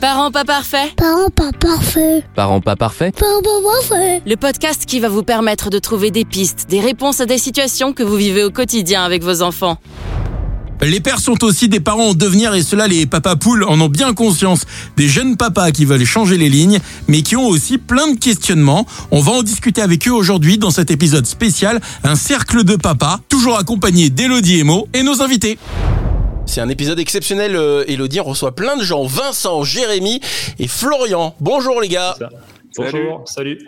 Parents pas parfaits Parents pas parfaits. Parents pas parfaits Parents pas parfaits. Le podcast qui va vous permettre de trouver des pistes, des réponses à des situations que vous vivez au quotidien avec vos enfants. Les pères sont aussi des parents en devenir et cela les papas poules en ont bien conscience. Des jeunes papas qui veulent changer les lignes mais qui ont aussi plein de questionnements. On va en discuter avec eux aujourd'hui dans cet épisode spécial, un cercle de papas, toujours accompagné d'Elodie et Mo et nos invités. C'est un épisode exceptionnel, euh, Elodie, on reçoit plein de gens, Vincent, Jérémy et Florian. Bonjour les gars Bonjour, salut.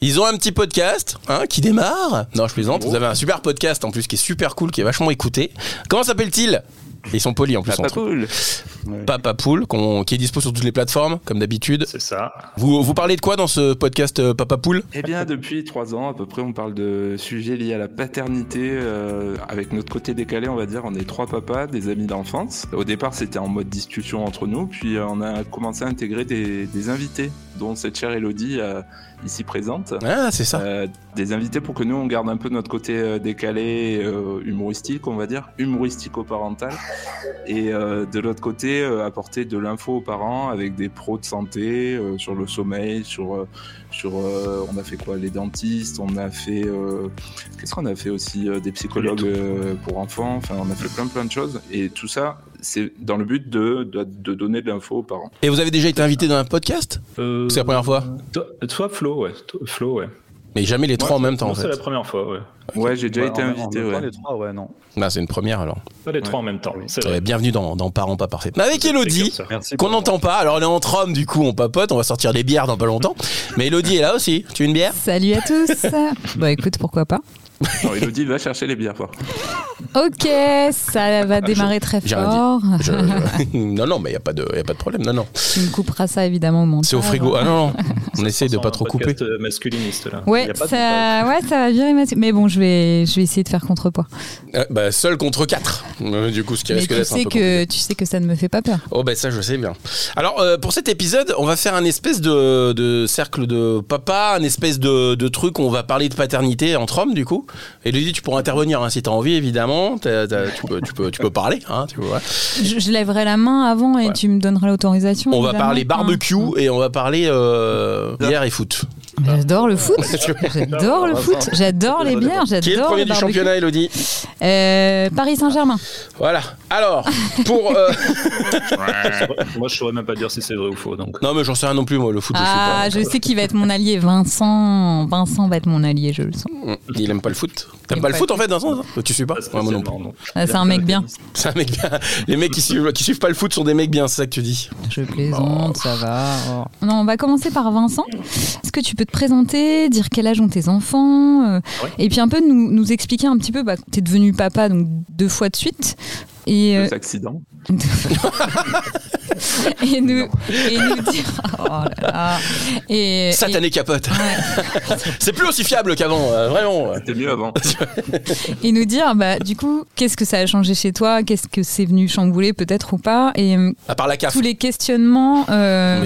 Ils ont un petit podcast hein, qui démarre. Non, je plaisante. Vous avez un super podcast en plus qui est super cool, qui est vachement écouté. Comment s'appelle-t-il? Ils sont polis en plus. Papa cool. Papa Poule, qui est dispo sur toutes les plateformes, comme d'habitude. C'est ça. Vous, vous parlez de quoi dans ce podcast euh, Papa Poule? Eh bien, depuis trois ans à peu près, on parle de sujets liés à la paternité. euh, avec notre côté décalé, on va dire, on est trois papas, des amis d'enfance. Au départ, c'était en mode discussion entre nous, puis euh, on a commencé à intégrer des, des invités, dont cette chère Elodie euh, ici présente. Ah, c'est ça. Euh, des invités pour que nous on garde un peu notre côté euh, décalé, euh, humoristique, on va dire, humoristico-parental, et euh, de l'autre côté euh, apporter de l'info aux parents avec des pros de santé euh, sur le sommeil, sur euh, sur euh, on a fait quoi, les dentistes, on a fait euh, qu'est-ce qu'on a fait aussi, euh, des psychologues euh, pour enfants, enfin on a fait plein plein de choses, et tout ça c'est dans le but de, de, de donner de l'info aux parents. Et vous avez déjà été invité dans un podcast? Euh, C'est la première fois? Toi, toi, Flo, ouais. Toi, Flo, ouais. Mais jamais les trois en même temps en C'est fait. la première fois, ouais. Ouais, j'ai déjà Ouais, été invité, ouais. les trois, ouais, non. Bah, c'est une première alors. Pas les trois en même temps, c'est vrai. bienvenue dans, dans Parents pas parfaits. Mais avec Elodie, qu'on n'entend pas. Alors on est entre hommes, du coup on papote, on va sortir des bières dans pas longtemps. Mais Elodie est là aussi. Tu veux une bière? Salut à tous. bah écoute, pourquoi pas. Non, Elodie va chercher les bières, fort. Ok, ça va démarrer très j'ai rien dit. fort. Je- je- Non, non, mais il n'y a, pas de- y a pas de problème. Non, non. Tu me couperas ça évidemment au montage. C'est au frigo. Ah non, non. On essaye de pas trop couper. euh, masculiniste, là. Ouais, Y a pas de ça, ouais, ça va virer ma... Mais bon, je vais, je vais essayer de faire contrepoids. Euh, bah, seul contre 4. Du coup, ce qui Mais risque tu d'être un sais peu que tu sais que ça ne me fait pas peur. Oh ben ça je sais bien. Alors euh, pour cet épisode, on va faire un espèce de, de cercle de papa, un espèce de, de truc où on va parler de paternité entre hommes du coup. Et Elodie, tu pourras intervenir hein, si tu as envie évidemment. Tu, peux, tu, peux, tu peux parler. Hein, tu vois. Je, je lèverai la main avant et Ouais. tu me donneras l'autorisation. On va parler barbecue Hein. et on va parler euh, bière et foot. J'adore le foot. J'adore le foot. J'adore les bières. Qui est le J'adore premier le du championnat Elodie Euh, Paris Saint-Germain. Voilà. Alors, pour... euh, Moi, je saurais même pas dire si c'est vrai ou faux. Donc, Non mais j'en sais rien non plus moi, le foot Ah, je sais je sais qui va être mon allié. Vincent. Vincent va être mon allié, je le sens. pas. Il aime pas le foot. T'aimes aime pas le pas foot en fait hein Tu suis pas? Pas Ouais, moi non plus. Ah, c'est un mec bien. C'est un mec bien. Les mecs qui suivent, qui suivent pas le foot sont des mecs bien, c'est ça que tu dis. Je plaisante, ça va. Oh. Non, on va commencer par Vincent. Est-ce que tu peux te présenter, dire quel âge ont tes enfants euh, Ouais. Et puis un peu nous, nous expliquer un petit peu, bah, tu es devenu papa donc deux fois de suite. Et, euh, Deux accidents. et, nous, et nous dire. Oh là là. Et, et- Satané capote. ouais. C'est plus aussi fiable qu'avant, euh, vraiment. C'était mieux avant. et nous dire, bah, du coup, qu'est-ce que ça a changé chez toi? Qu'est-ce que c'est venu chambouler, peut-être ou pas? Et euh, À part la CAF. tous les questionnements. euh,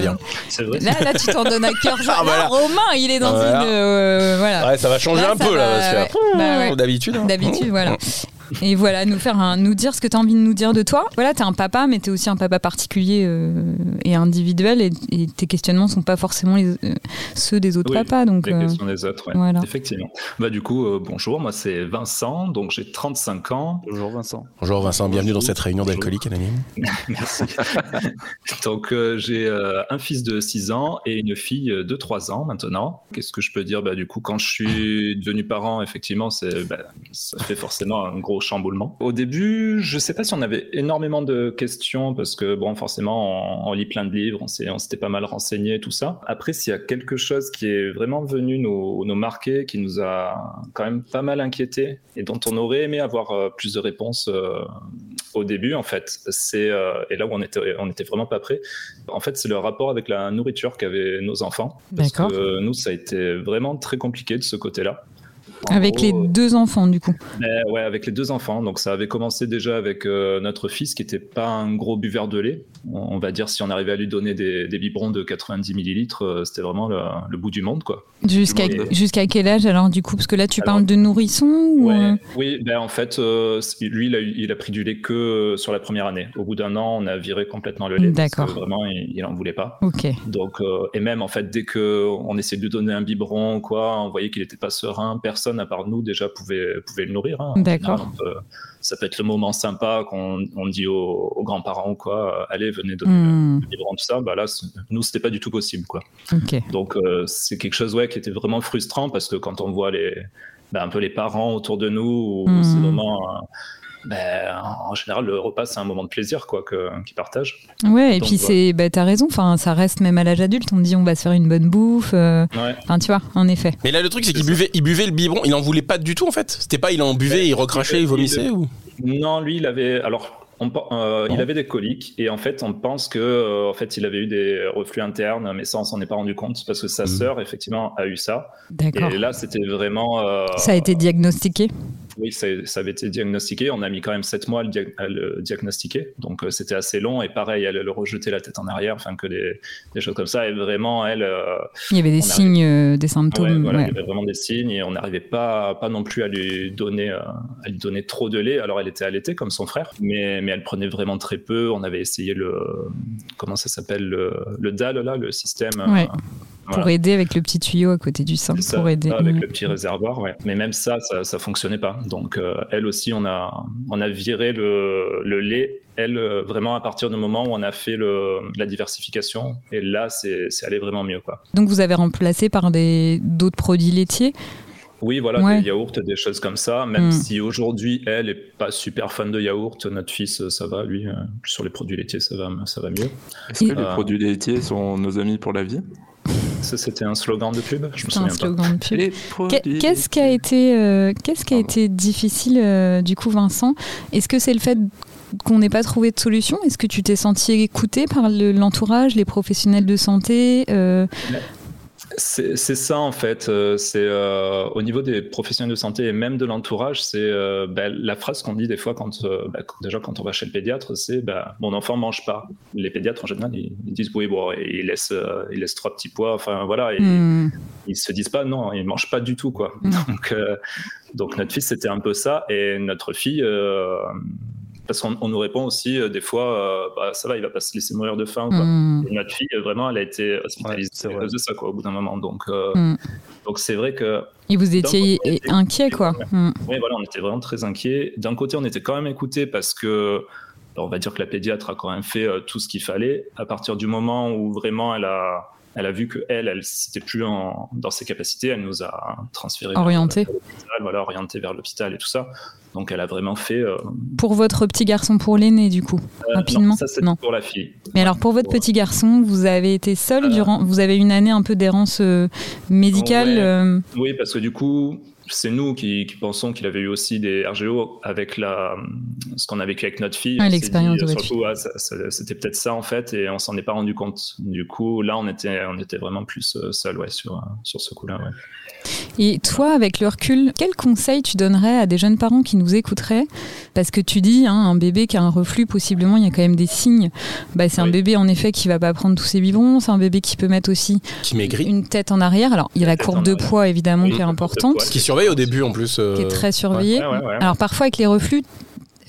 vrai. Là, là, tu t'en donnes à cœur. Ah, voilà. Là, Romain, il est dans Voilà. une. euh, voilà. Ouais, ça va changer Là, un peu là. parce que. Bah ouais. D'habitude. hein. D'habitude, voilà. Et voilà, nous faire un, nous dire ce que tu as envie de nous dire de toi. Voilà, tu es un papa, mais tu es aussi un papa particulier euh, et individuel, et, et tes questionnements sont pas forcément les- euh, ceux des autres Oui, papas. Donc, Les euh, questions des autres, ouais. voilà. Effectivement. Bah, du coup, euh, bonjour, moi c'est Vincent, donc j'ai 35 ans. Bonjour Vincent. Bonjour Vincent, bienvenue dans cette réunion d'alcooliques anonymes. Merci. Donc, euh, j'ai euh, un fils de 6 ans et une fille de 3 ans maintenant. Qu'est-ce que je peux dire? Bah, Du coup, quand je suis devenu parent, effectivement, c'est, bah, ça fait forcément un gros chamboulement. Au début, je sais pas si on avait énormément de questions parce que, bon, forcément, on, on lit plein de livres, on s'était pas mal renseigné, tout ça. Après, s'il y a quelque chose qui est vraiment venu nous, nous marquer, qui nous a quand même pas mal inquiété et dont on aurait aimé avoir euh, plus de réponses euh, au début, en fait, c'est euh, et là où on était, on était vraiment pas prêt. En fait, c'est le rapport avec la nourriture qu'avaient nos enfants. Parce que nous, ça a été vraiment très compliqué de ce côté-là. Avec les gros, deux enfants, du coup. Mais ouais, avec les deux enfants. Donc ça avait commencé déjà avec euh, notre fils qui était pas un gros buveur de lait. On on va dire si on arrivait à lui donner des, des biberons de 90 millilitres, euh, c'était vraiment le, le bout du monde quoi. Jusqu'à jusqu'à quel âge alors, du coup? Parce que là, tu Alors- parles de nourrisson ou, Ouais, euh, oui, ben en fait, euh, lui, il a, eu- il a pris du lait que euh, sur la première année. Au bout d'un an, on a viré complètement le lait. D'accord. Vraiment, il, il en voulait pas. Ok. Donc, euh, et même en fait, dès que on essayait de lui donner un biberon quoi, on voyait qu'il n'était pas serein. Personne à part nous déjà pouvait, pouvait le nourrir. hein. D'accord. peut- ça peut être le moment sympa qu'on on dit aux, aux grands-parents ou quoi, euh, allez, venez donner Hmm, le biberon, tout ça. Bah là, nous, c'était pas du tout possible, quoi. ok. Donc euh, c'est quelque chose ouais, qui était vraiment frustrant parce que quand on voit les, ben, un peu les parents autour de nous, c'est vraiment, euh, ben, en général le repas c'est un moment de plaisir quoi que qu'ils partagent. Ouais, et Donc, puis c'est, bah, t'as raison, enfin, ça reste même à l'âge adulte, on dit on va se faire une bonne bouffe. euh, Ouais. Enfin, tu vois, en effet. Mais là, le truc, c'est qu'il buvait, il buvait le biberon, il en voulait pas du tout en fait. C'était pas, il en buvait, il recrachait, il il- vomissait ou Non, lui il avait alors. on euh, il avait des coliques et en fait on pense que euh, en fait il avait eu des reflux internes mais ça on s'en est pas rendu compte parce que sa Mhm. sœur effectivement a eu ça D'accord. et là c'était vraiment euh, Ça a été diagnostiqué? Oui, ça, avait été diagnostiqué. On a mis quand même sept mois à le, dia- à le diagnostiquer. Donc euh, c'était assez long. Et pareil, elle, elle rejetait la tête en arrière, enfin que des, des choses comme ça. Et vraiment, elle, euh, Il y avait des signes, euh, des ouais, symptômes. voilà, ouais. il y avait vraiment des signes. Et on n'arrivait pas, pas non plus à lui donner, à lui donner trop de lait. Alors elle était allaitée comme son frère, mais, mais elle prenait vraiment très peu. On avait essayé le, comment ça s'appelle, le, le DAL là, le système. Pour voilà. aider avec le petit tuyau à côté du sein, ça, pour aider. avec Mm. le petit réservoir, ouais. Mais même ça, ça, ça fonctionnait pas. Donc, euh, elle aussi, on a, on a viré le, le lait. Elle, euh, vraiment, à partir du moment où on a fait le, la diversification. Et là, c'est c'est allé vraiment mieux, quoi. Donc vous avez remplacé par des d'autres produits laitiers? Oui, voilà, Ouais. des yaourts, des choses comme ça. Même Mm. si aujourd'hui, elle est pas super fan de yaourt, notre fils, ça va, lui, euh, sur les produits laitiers, ça va, ça va mieux. Est-ce que les Euh, produits laitiers sont nos amis pour la vie? C'était un slogan de pub Je me C'est un souviens pas. slogan de pub. Qu'est-ce qui a été, euh, qu'est-ce qui a Pardon. été difficile euh, du coup, Vincent? Est-ce que c'est le fait qu'on n'ait pas trouvé de solution? Est-ce que tu t'es senti écouté par le- l'entourage, les professionnels de santé euh, C'est ça en fait. euh, C'est euh, au niveau des professionnels de santé et même de l'entourage, c'est euh, bah, la phrase qu'on dit des fois quand euh, bah, déjà quand on va chez le pédiatre, c'est bah, mon enfant mange pas. Les pédiatres en général ils, ils disent oui bon ils laissent euh, ils laissent trois petits pois. Enfin voilà et hmm, ils se disent pas non ils mangent pas du tout quoi. Mm. Donc euh, donc notre fils c'était un peu ça et notre fille. Parce qu'on on nous répond aussi euh, des fois, euh, bah, ça va, il va pas se laisser mourir de faim. Quoi. hmm, Et notre fille, euh, vraiment, elle a été hospitalisée Ouais, à cause de ça, quoi, au bout d'un moment. Donc, hmm. donc c'est vrai que, Et vous étiez était- inquiet, quoi. Hmm. oui, voilà, on était vraiment très inquiets. D'un côté, on était quand même écoutés parce que, bah, on va dire que la pédiatre a quand même fait tout ce qu'il fallait. À partir du moment où vraiment elle a, elle a vu que elle, elle c'était plus en- dans ses capacités, elle nous a transféré Orienté. vers l'hôpital, voilà, orienté vers l'hôpital et tout ça. Donc, elle a vraiment fait. euh, Pour votre petit garçon, pour l'aîné, du coup, euh, rapidement. non, ça pour la fille. Mais alors pour votre petit garçon, vous avez été seul durant, vous avez une année un peu d'errance euh, médicale. Ouais. Oui, parce que du coup, c'est nous qui, qui pensons qu'il avait eu aussi des RGO avec la, ce qu'on a vécu avec notre fille. L'expérience de sur votre le coup, ah, c'était peut-être ça en fait, et on s'en est pas rendu compte. Du coup, là, on était, on était vraiment plus euh, seul ouais, sur, euh, sur ce coup-là. Ouais. Et toi, avec le recul, quel conseil tu donnerais à des jeunes parents qui nous écouteraient? Parce que tu dis, hein, un bébé qui a un reflux, possiblement, il y a quand même des signes. Bah, c'est un bébé, en effet, qui va pas prendre tous ses biberons. C'est un bébé qui peut mettre aussi Qui maigrit. une tête en arrière. Alors, il y a La courbe de poids, évidemment, Oui, qui est importante. Qui surveille au début en plus. euh, qui est très surveillée. Ouais, ouais, ouais. Alors, parfois, avec les reflux,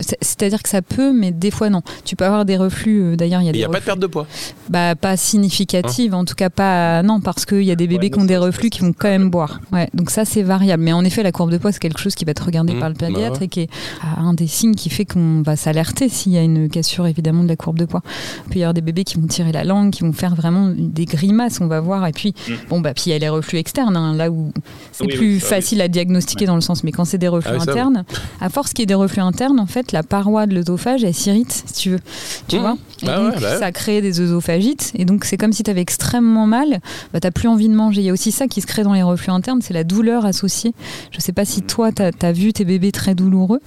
c'est-à-dire que ça peut, mais des fois, non. Tu peux avoir des reflux. euh, D'ailleurs, il y a Il n'y a pas de perte de poids. bah, pas significative, en tout cas pas. Non, parce qu'il y a des bébés Ouais, qui ont des reflux qui vont quand même boire. Ouais, donc ça, c'est variable. Mais en effet, la courbe de poids, c'est quelque chose qui va être regardé Mmh, par le bah pédiatre ouais. et qui est ah, un des signes qui fait qu'on va s'alerter s'il y a une cassure, évidemment, de la courbe de poids. Il peut y avoir des bébés qui vont tirer la langue, qui vont faire vraiment des grimaces, on va voir. Et puis, Mmh. bon, bah, puis il y a les reflux externes, hein, là où c'est Oui, oui, plus oui. facile à diagnostiquer dans le sens. Mais quand c'est des reflux Ah oui, ça, oui. internes, à force qu'il y ait des reflux internes, en fait, la paroi de l'œsophage, elle s'irrite, si tu veux. Tu Mmh. vois Et Bah donc, ouais, bah ouais. ça crée des œsophagites. Et donc, c'est comme si tu avais extrêmement mal, bah, tu plus envie de manger. Il y a aussi ça qui se crée dans les reflux internes, c'est la douleur associée. Je sais pas si toi, tu as, vu tes bébés très douloureux.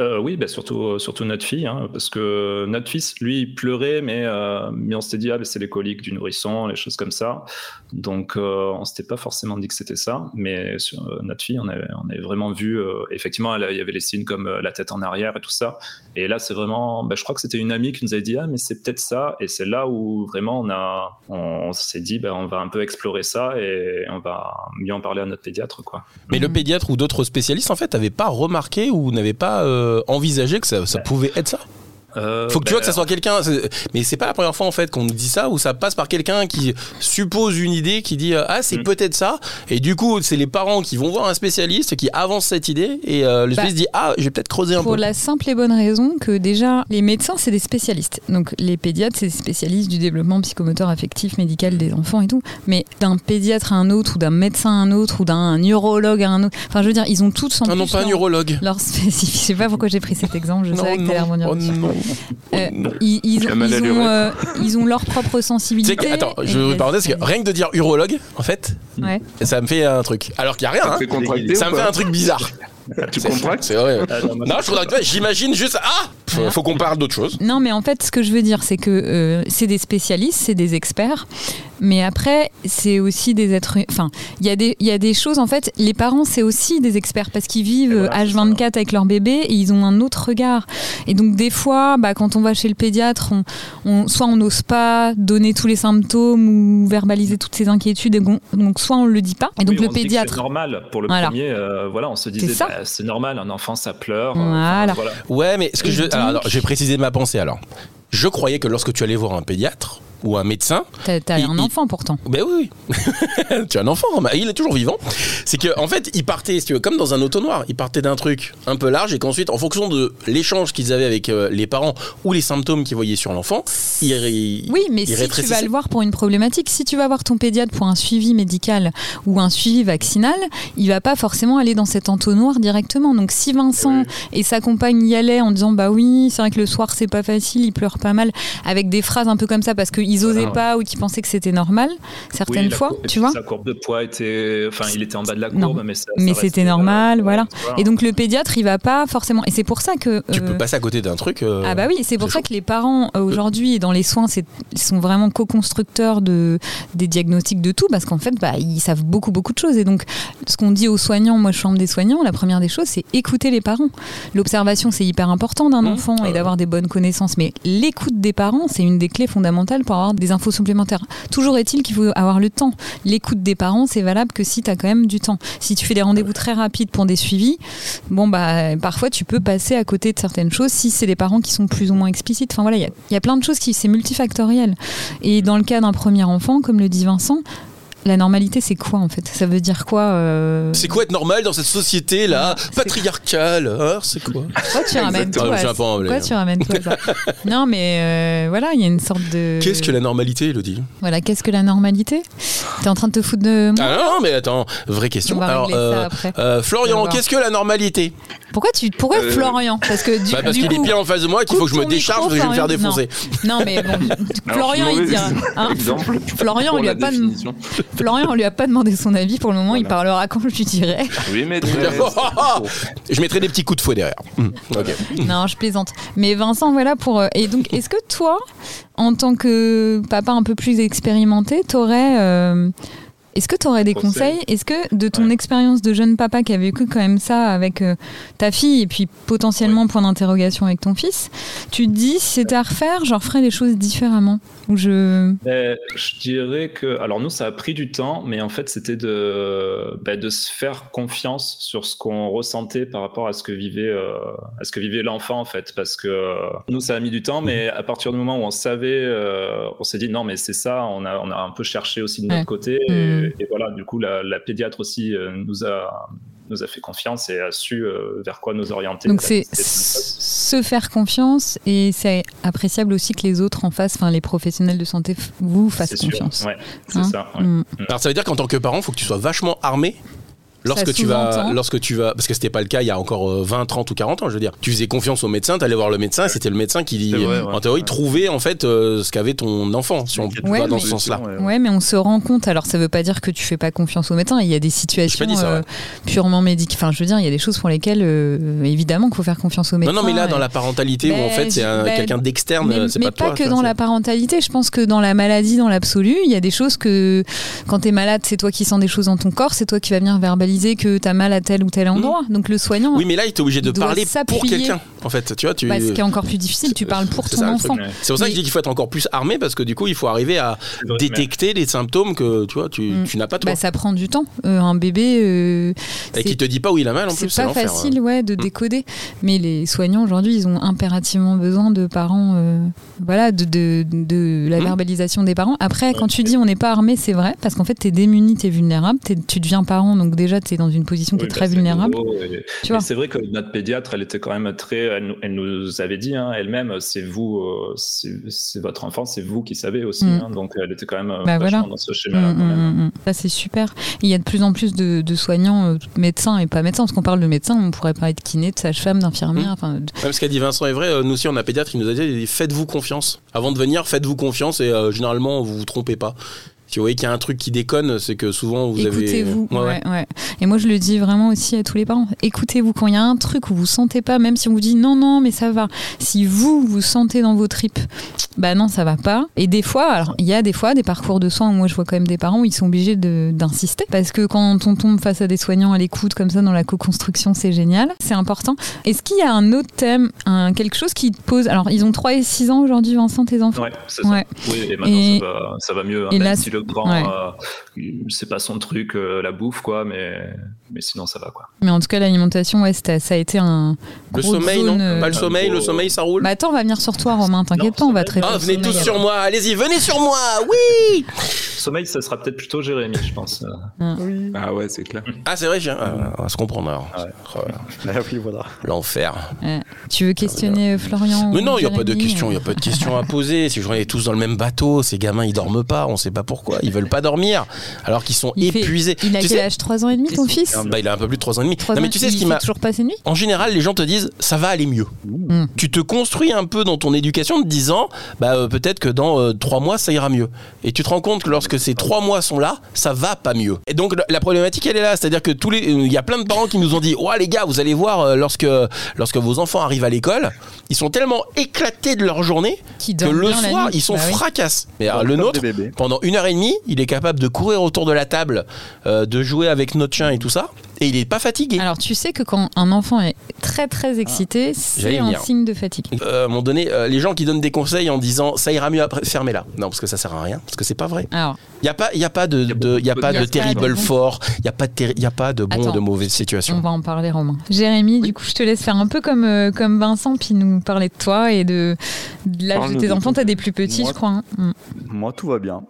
Euh, oui, bah surtout, surtout notre fille, hein, parce que notre fils, lui, il pleurait, mais, euh, mais on s'était dit, ah, bah, c'est les coliques du nourrisson, les choses comme ça. Donc, euh, on s'était pas forcément dit que c'était ça, mais sur euh, notre fille, on avait, on avait vraiment vu, euh, effectivement, il y avait les signes comme euh, la tête en arrière et tout ça. Et là, c'est vraiment, bah, je crois que c'était une amie qui nous avait dit, ah, mais c'est peut-être ça. Et c'est là où vraiment on a, on, on s'est dit, bah, on va un peu explorer ça et on va mieux en parler à notre pédiatre, quoi. Mais le Mhm. pédiatre ou d'autres spécialistes, en fait, n'avaient pas remarqué ou n'avaient pas euh, envisagé que ça, ça pouvait être ça? Euh, Faut que tu vois que ça soit quelqu'un. Mais c'est pas la première fois en fait qu'on nous dit ça, ou ça passe par quelqu'un qui suppose une idée, qui dit euh, ah c'est Mm. peut-être ça, et du coup c'est les parents qui vont voir un spécialiste qui avance cette idée, et euh, le Bah, spécialiste dit ah j'ai peut-être creusé un Pour peu. la simple et bonne raison que déjà, les médecins, c'est des spécialistes. Donc les pédiatres, c'est des spécialistes du développement psychomoteur affectif médical des enfants et tout. Mais d'un pédiatre à un autre, ou d'un médecin à un autre, ou d'un neurologue à un autre, enfin je veux dire, ils ont tous en Ah non plus pas un neurologue. leur. Je sais pas pourquoi j'ai pris cet exemple, je Non, savais que t'allais oh. Euh, non. Ils, ont, ils, ont, euh, ils ont leur propre sensibilité. que, attends, je veux les- parenthèse, parce que rien que de dire urologue, en fait, Ouais. ça me fait un truc. Alors qu'il y a rien, Ça hein. fait Ça me fait un truc bizarre. Tu contractes C'est vrai. Ah, non, Non, je voudrais que tu vois, j'imagine juste ah, faut, faut qu'on parle d'autre chose. Non, mais en fait, ce que je veux dire, c'est que euh, c'est des spécialistes, c'est des experts, mais après, c'est aussi des êtres. Enfin, il y, a des- il y a des choses, en fait, les parents, c'est aussi des experts parce qu'ils vivent voilà, euh, c'est H24 avec leur bébé et ils ont un autre regard. Et donc, des fois, bah, quand on va chez le pédiatre, on, on- soit on n'ose pas donner tous les symptômes ou verbaliser toutes ses inquiétudes, et donc soit on le dit pas. Et donc, Oui, le pédiatre. C'est normal pour le Voilà. premier. euh, voilà, on se disait, ça. bah, c'est normal, un enfant ça pleure. euh, Voilà. Ouais, mais ce que Et je, alors, vais préciser ma pensée alors. Je croyais que lorsque tu allais voir un pédiatre ou un médecin, T'as t'as Il- un il- enfant pourtant. Ben oui, oui. tu as un enfant, mais il est toujours vivant. C'est que en fait, il partait, si tu veux, comme dans un auto noir, il partait d'un truc un peu large et qu'ensuite, en fonction de l'échange qu'ils avaient avec euh, les parents ou les symptômes qu'ils voyaient sur l'enfant, il, il- Oui, mais si tu vas le voir pour une problématique, si tu vas voir ton pédiatre pour un suivi médical ou un suivi vaccinal, il va pas forcément aller dans cet entonnoir directement. Donc si Vincent et sa compagne y allaient en disant bah oui, c'est vrai que le soir c'est pas facile, il pleure pas mal, avec des phrases un peu comme ça parce qu'ils osaient Voilà. pas ou qu'ils pensaient que c'était normal, certaines Oui, fois, tu vois. Sa courbe de poids était. Enfin, il était en bas de la Non. courbe, mais c'était normal, euh, voilà. Et donc le pédiatre, il va pas forcément. Et c'est pour ça que. Tu euh, peux passer à côté d'un truc. euh, Ah bah oui, c'est pour ça que les parents euh, aujourd'hui dans les soins, c'est ils sont vraiment co-constructeurs de des diagnostics de tout parce qu'en fait, bah, ils savent beaucoup beaucoup de choses et donc ce qu'on dit aux soignants, moi je membre des soignants, la première des choses c'est écouter les parents. L'observation c'est hyper important d'un Mmh. enfant Ah et ouais. d'avoir des bonnes connaissances, mais l'écoute des parents c'est une des clés fondamentales pour avoir des infos supplémentaires. Toujours est-il qu'il faut avoir le temps. L'écoute des parents c'est valable que si tu as quand même du temps. Si tu fais des rendez-vous très rapides pour des suivis, bon bah parfois tu peux passer à côté de certaines choses si c'est des parents qui sont plus ou moins explicites. Enfin voilà, il y y, a plein de choses qui c'est multifactoriel. Et dans le cas d'un premier enfant, comme le dit Vincent, la normalité c'est quoi en fait? Ça veut dire quoi euh, C'est quoi être normal dans cette société là, patriarcale hein, C'est quoi? Pourquoi tu ramènes tout à J'ai un peu enlevé, Pourquoi hein. tu ramènes tout à ça? Non mais euh, voilà, il y a une sorte de Qu'est-ce que la normalité, Elodie? Voilà, qu'est-ce que la normalité? T'es en train de te foutre de moi? Ah non, mais attends, vraie On question. va Alors, ça euh, euh, Florian, qu'est-ce que la normalité? Pourquoi tu pourquoi Euh, Florian? Parce que du, bah Parce du qu'il est bien en face de moi et qu'il faut que je me décharge micro, parce que je vais me faire Florian. défoncer. Non mais bon, Alors, Florian il hein, exemple. Florian, lui a pas de-. Florian, on lui a pas demandé son avis pour le moment, il parlera quand je lui dirai. Oui, maîtresse. Je mettrai des petits coups de fouet derrière. Hmm, ok. Non, je plaisante. Mais Vincent, voilà pour. euh, Et donc, est-ce que toi, en tant que papa un peu plus expérimenté, t'aurais. euh, Est-ce que tu aurais des Conseils. conseils? Est-ce que de ton Ouais. expérience de jeune papa qui a vécu quand même ça avec euh, ta fille et puis potentiellement point d'interrogation avec ton fils, tu te dis si c'était à refaire, je referais les choses différemment? Ou je. Ben, je dirais que, alors nous, ça a pris du temps, mais en fait, c'était de, ben, de se faire confiance sur ce qu'on ressentait par rapport à ce que vivait, euh, à ce que vivait l'enfant, en fait, parce que euh, nous, ça a mis du temps, mais à partir du moment où on savait, euh, on s'est dit non, mais c'est ça. On a, on a un peu cherché aussi de notre Ouais. côté, et, Mm. et voilà, du coup, la, la pédiatre aussi euh, nous a nous a fait confiance et a su euh, vers quoi nous orienter. Donc c'est se faire confiance et c'est appréciable aussi que les autres en face, enfin les professionnels de santé vous fassent confiance. Ouais, c'est Hein ça. ouais. Mm. Alors ça veut dire qu'en tant que parent, il faut que tu sois vachement armé Lorsque tu vas, lorsque tu vas, parce que c'était pas le cas il y a encore euh, 20, 30 ou 40 ans, je veux dire. Tu faisais confiance au médecin, t'allais voir le médecin, et c'était le médecin qui, C'est vrai, ouais. en théorie, Ouais. trouvait en fait euh, ce qu'avait ton enfant, si on Ouais, va dans mais- ce sens-là. Ouais, mais on se rend compte. Alors, ça veut pas dire que tu fais pas confiance au médecin. Il y a des situations ça, euh, ouais. purement médicales. Enfin, je veux dire, il y a des choses pour lesquelles, euh, évidemment, qu'il faut faire confiance au Non, médecin. non, mais là, et- dans la parentalité, où en Ben, fait, c'est ben, quelqu'un d'externe, mais, c'est mais pas pas, toi. que tu dans la parentalité. Je pense que dans la maladie, dans l'absolu, il y a des choses que quand tu es malade, c'est toi qui sens des choses dans ton corps, c'est toi qui vas venir verbaliser que tu as mal à tel ou tel endroit. Donc le soignant. Oui, mais là, il est obligé de parler pour quelqu'un. En fait, tu vois, tu. bah, ce qui est encore plus difficile, tu parles pour ton ça, enfant. C'est pour ça que je dis qu'il faut être encore plus armé parce que du coup, il faut arriver à détecter les symptômes que tu vois, tu, Mm. tu n'as pas toi. Bah, ça prend du temps. Euh, un bébé, euh, et qui te dit pas où il a mal en plus. c'est pas facile ouais, de Mm. décoder. Mais les soignants aujourd'hui, ils ont impérativement besoin de parents, euh, voilà, de, de, de la Mm. verbalisation des parents. Après, quand tu dis on n'est pas armé, c'est vrai, parce qu'en fait, tu es démuni, tu es vulnérable, t'es- tu deviens parent, donc déjà, tu es dans une position qui Oui, est bah, très c'est vulnérable. c'est vrai que notre pédiatre, elle était quand même très. Elle nous, elle nous avait dit hein, elle-même, c'est vous, euh, c'est votre enfant, c'est vous qui savez aussi. Mm. hein, donc elle était quand même euh, Bah, voilà. dans ce schéma-là. Mm, mm. Ça, c'est super. Il y a de plus en plus de, de soignants, euh, médecins et pas médecins, parce qu'on parle de médecins, on pourrait parler de kiné, de sage-femme, d'infirmière. Enfin, de- Même ce qu'a dit Vincent est vrai, euh, nous aussi on a pédiatre, il nous a dit faites-vous confiance. Avant de venir, faites-vous confiance et euh, généralement vous vous trompez pas. Si vous voyez qu'il y a un truc qui déconne, c'est que souvent vous avez. Écoutez-vous. Ouais, ouais. ouais, ouais. Et moi, je le dis vraiment aussi à tous les parents. Écoutez-vous quand il y a un truc où vous sentez pas, même si on vous dit non, non, mais ça va. Si vous, vous sentez dans vos tripes, bah non, ça va pas. Et des fois, alors, il y a des fois des parcours de soins où moi, je vois quand même des parents où ils sont obligés de- d'insister. Parce que quand on tombe face à des soignants à l'écoute, comme ça, dans la co-construction, c'est génial. C'est important. Est-ce qu'il y a un autre thème, un, quelque chose qui te pose? Alors, ils ont 3 et 6 ans aujourd'hui, Vincent, tes enfants? Ouais, c'est Ouais. ça. Oui, et maintenant Et- ça, va, ça va mieux. hein, et même là, si le grand, ouais. Euh, c'est pas son truc, euh, la bouffe, quoi, mais, mais sinon ça va, quoi. Mais en tout cas, l'alimentation, ouais, ça a été un. Le sommeil, zone, non euh, Pas le sommeil, le sommeil ça roule Bah attends, on va venir sur toi, Romain, t'inquiète pas, on va traiter. Ah, venez tous sur moi, allez-y, venez sur moi, oui Sommeil, ça sera peut-être plutôt Jérémy, je pense. euh. Ah ouais, c'est clair. Ah, c'est vrai, j'ai- ah, on va se comprendre alors. Ah ouais. Ah oui, voilà. L'enfer. Tu veux questionner euh, Florian Mais non, il n'y a pas de questions, il euh, n'y a pas de questions à poser. Si on est tous dans le même bateau, ces gamins ils dorment pas, on sait pas pourquoi, ils veulent pas dormir, alors qu'ils sont Il fait- épuisés. Il a Tu quel sais- âge 3 ans et demi, ton fils Bah, il a un peu plus de 3 ans et demi. Trois Non, mais tu sais ce il qui m'a. toujours pas ses nuits En général, les gens te disent ça va aller mieux. Mm. Tu te construis un peu dans ton éducation en te disant bah euh, peut-être que dans euh, trois mois ça ira mieux. Et tu te rends compte que lorsque ces trois mois sont là, ça va pas mieux. Et donc la- problématique elle est là, c'est-à-dire que tous les, euh, il y a plein de parents qui nous ont dit ouais les gars vous allez voir euh, lorsque lorsque vos enfants arrivent à l'école, ils sont tellement éclatés de leur journée Qui que le soir ils sont Bah oui. fracasses. Mais alors, le nôtre pendant une heure et demie, il est capable de courir autour de la table, euh, de jouer avec notre chien et tout ça, et il est pas fatigué. Alors tu sais que quand un enfant est très très excité, J'allais c'est un signe de fatigue. Euh, à un moment donné, euh, les gens qui donnent des conseils en disant ça ira mieux après, fermez-la. Non, parce que ça sert à rien, parce que c'est pas vrai. Alors, Il y a pas, il y a pas de, y a pas de terrible fort, il y a pas de, il y a pas de bon ou de mauvaise on situation. va en parler, Romain. Jérémy, du coup, je te laisse faire un peu comme, euh, comme Vincent, puis nous parler de toi et de, de l'âge de tes enfants. T'as des plus petits, Moi- je crois. hein. Moi, tout va bien.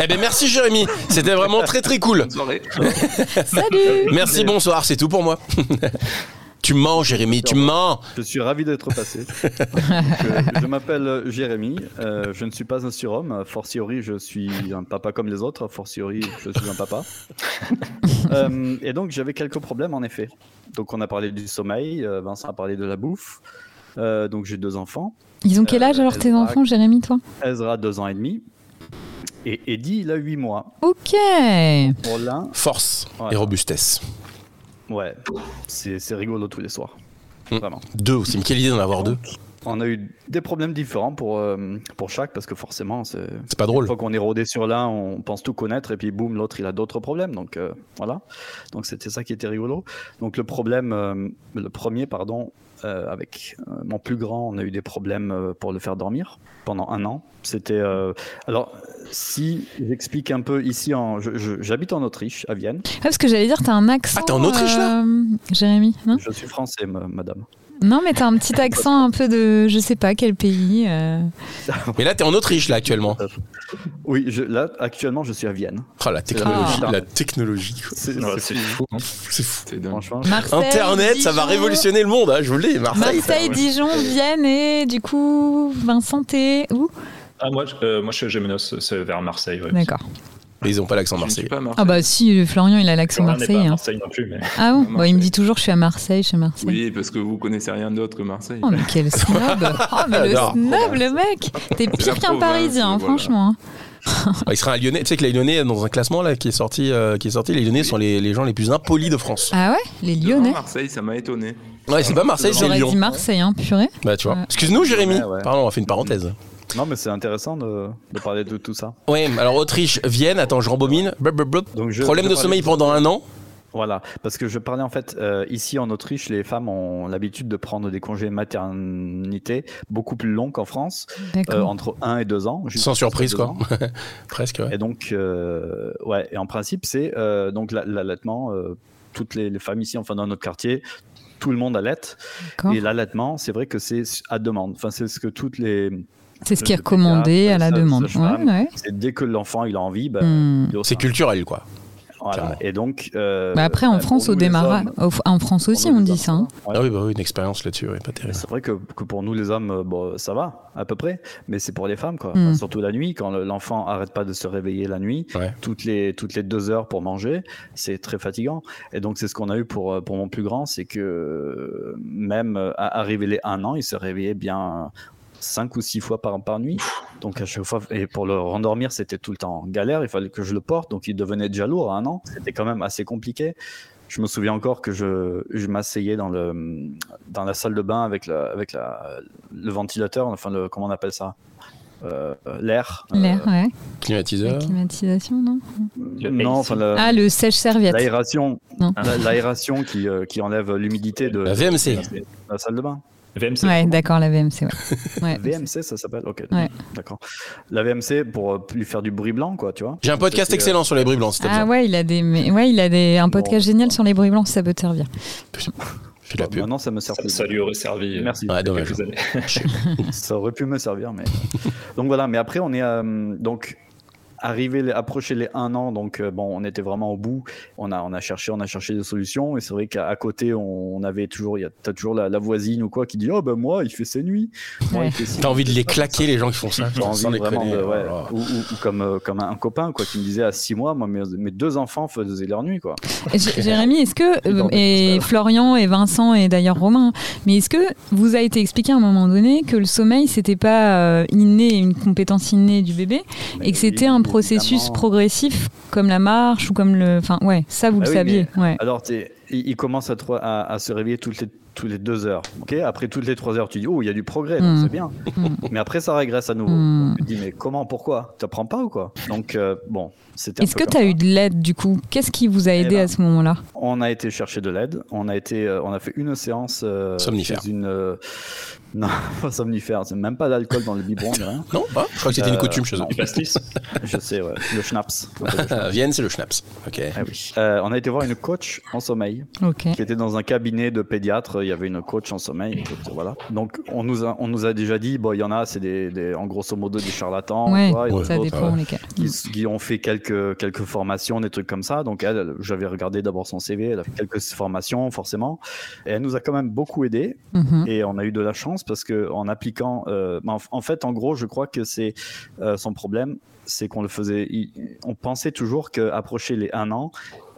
Eh ben merci Jérémy, c'était vraiment très très cool. Bonne soirée. Salut Merci, bonsoir, c'est tout pour moi. tu mens Jérémy, tu mens. Je suis ravi d'être passé. je je m'appelle Jérémy. euh, je ne suis pas un surhomme. A fortiori, je suis un papa comme les autres. A fortiori, je suis un papa. Euh, et donc, j'avais quelques problèmes, en effet. Donc, on a parlé du sommeil. euh, Vincent a parlé de la bouffe. Euh, donc, j'ai deux enfants. Ils ont quel âge alors tes Ezra- enfants, Jérémy, toi? Ezra, deux ans et demi. Et Eddie, il a huit mois. Ok Pour l'un, Force et robustesse. ouais, c'est rigolo tous les soirs. Hmm. Vraiment. Deux aussi, mais quelle idée d'en avoir deux? On a eu des problèmes différents pour, euh, pour chaque, parce que forcément, c'est. C'est pas Une drôle. fois qu'on est rodé sur l'un, on pense tout connaître, et puis boum, l'autre, il a d'autres problèmes. Donc euh, voilà. Donc c'était ça qui était rigolo. Donc le problème, euh, le premier, pardon, euh, avec mon plus grand, on a eu des problèmes euh, pour le faire dormir pendant un an. C'était. euh, Alors, si j'explique un peu ici, en, j'habite en Autriche, à Vienne. Ah, Parce que j'allais dire, t'as un accent. Ah, t'es en Autriche, là? Jérémy, non? Je suis français, ma- madame. Non, mais t'as un petit accent un peu de je sais pas quel pays. euh. Mais là t'es en Autriche là actuellement. Oui, je- là, actuellement, je suis à Vienne. Oh la technologie, Ah. la technologie. quoi. C'est fou. hein. C'est fou. Franchement, Internet, ça va révolutionner le monde, hein, je vous le dis. Marseille. Dijon, Vienne et du coup, Vincent, t'es où? Ah, moi, je- euh, moi, je suis à Gémenos, c'est vers Marseille. ouais. D'accord. Mais ils ont pas l'accent marseillais. pas. Ah bah si, Florian, il a l'accent marseillais. hein. Marseille non plus, mais Ah bon Bah, Il me dit toujours je suis à Marseille, je suis à Marseille. Oui, parce que vous connaissez rien d'autre que Marseille. Oh mais quel snob Oh mais le snob le mec T'es pire qu'un parisien, hein, voilà. franchement. Ah, il sera un Lyonnais. Tu sais que les Lyonnais, dans un classement là, qui est sorti, euh, qui est sorti les Lyonnais sont les, les gens les plus impolis de France. Ah ouais Les Lyonnais Marseille, ça m'a étonné. Ouais, c'est pas Marseille, c'est J'aurais Lyon. dit Marseille, hein, purée. Bah, tu vois. Excuse-nous, Jérémy. Ouais, ouais. Pardon, on a fait une parenthèse. Non, mais c'est intéressant de, de parler de tout ça. Ouais, alors Autriche, Vienne. Attends, je rembobine. Blub, blub, blub. Donc, je- Problème je de sommeil pendant un an. Voilà, parce que je parlais en fait, euh, ici en Autriche, les femmes ont l'habitude de prendre des congés maternité beaucoup plus longs qu'en France, euh, entre 1 et 2 ans. Sans surprise, quoi. Presque, ouais. Et donc, euh, ouais, et en principe, c'est euh, donc la- l'allaitement, euh, toutes les, les femmes ici, enfin dans notre quartier, tout le monde allaite. D'accord. Et l'allaitement, c'est vrai que c'est à demande. Enfin, c'est ce que toutes les. C'est ce qui est recommandé à la demande. Ouais, ouais. C'est dès que l'enfant il a envie, ben, Hmm. C'est culturel, quoi. Voilà. Et donc. euh, Bah après, en ben, France, au démarrage, en France aussi, on dit ça. hein. Ouais. Ah oui, bah oui, une expérience là-dessus, oui, pas terrible. C'est vrai que, que pour nous les hommes, bon, ça va à peu près, mais c'est pour les femmes quoi. Mm. Enfin, surtout la nuit, quand le- l'enfant arrête pas de se réveiller la nuit, Ouais. toutes les toutes les deux heures pour manger, c'est très fatigant. Et donc c'est ce qu'on a eu pour euh, pour mon plus grand, c'est que euh, même à arriver les un an, il se réveillait bien cinq ou six fois par, par nuit. Donc à chaque fois, et pour le rendormir, c'était tout le temps galère. Il fallait que je le porte, donc il devenait déjà lourd à un an. C'était quand même assez compliqué. Je me souviens encore que je, je m'asseyais dans, le, dans la salle de bain avec, la, avec la, le ventilateur, enfin, le, comment on appelle ça? Euh, L'air. euh, L'air, ouais. La Climatiseur. climatisation, non? Le non, AC. enfin, le- Ah, le sèche-serviette. l'aération, l'aération qui, euh, qui enlève l'humidité de La VMC. de la salle de bain. VMC. Ouais, d'accord, la VMC, ouais. ouais. VMC, ça s'appelle Ok, Ouais. d'accord. La VMC pour euh, lui faire du bruit blanc, quoi, tu vois. J'ai un podcast euh, excellent sur les bruits blancs, si Ah ouais, il a des, mais- ouais, il a des, un podcast Bon. génial sur les bruits blancs, ça peut te servir. La pub. Maintenant, ça me sert Ça, plus. ça lui aurait servi. euh, Merci. Ouais, dommage. quelques années. ça aurait pu me servir, mais. donc voilà, mais après, on est. euh, donc. Arrivé, les- approcher les un an, donc euh, bon, on était vraiment au bout. On a, on a cherché, on a cherché des solutions. Et c'est vrai qu'à côté, on, avait toujours, il y a t'as toujours la, la voisine ou quoi qui dit, oh ben moi, il fait ses nuits. Ouais. T'as envie de les ça. claquer, les gens qui font ça. Envie sans vraiment déconner. de, ouais. Oh ou, ou- ou comme, euh, comme un copain quoi, qui me disait à six mois, moi, mes, mes deux enfants faisaient leur nuit. Quoi. Jérémy, est-ce que, euh, et. Florian et Vincent et d'ailleurs Romain, mais est-ce que vous a été expliqué à un moment donné que le sommeil, c'était pas euh, inné, une compétence innée du bébé, et que c'était un processus pro progressif comme la marche ou comme le. Enfin, ouais, ça vous Ah le oui, saviez. Ouais. Alors, il, il commence à, à se réveiller toutes les, toutes les deux heures. ok? Après toutes les trois heures, tu dis, oh, il y a du progrès, donc Mm. c'est bien. Mais après, ça régresse à nouveau. Mm. Donc, tu te dis, mais comment, pourquoi? Tu n'apprends pas ou quoi? Donc, euh, bon, c'était un Est-ce que tu as ça. eu de l'aide du coup? Qu'est-ce qui vous a Eh aidé ben, à ce moment-là? On a été chercher de l'aide. On a été, euh, on a fait une séance euh, Somnifère. une. euh, non, pas somnifère. C'est même pas d'alcool dans le biberon, rien. Non, ah, je crois que c'était une coutume chez eux. Je sais, ouais. Le schnapps. Ah, Vienne, c'est le schnapps. Ok. Ah oui. Euh, on a été voir une coach en sommeil. Ok. qui était dans un cabinet de pédiatre. Il y avait une coach en sommeil. écoute, voilà. Donc, on nous a, on nous a déjà dit, bon, il y en a, c'est des, des- en grosso modo des charlatans. Ouais, quoi. Ça dépend lesquels. Qui, qui ont fait quelques, quelques formations, des trucs comme ça. Donc, elle, j'avais regardé d'abord son CV. Elle a fait quelques formations, forcément. Et elle nous a quand même beaucoup aidé. Mhm. Et on a eu de la chance parce que en appliquant, euh, en, en fait, en gros, je crois que c'est euh, son problème, c'est qu'on le faisait. il- on pensait toujours qu'approcher les un an,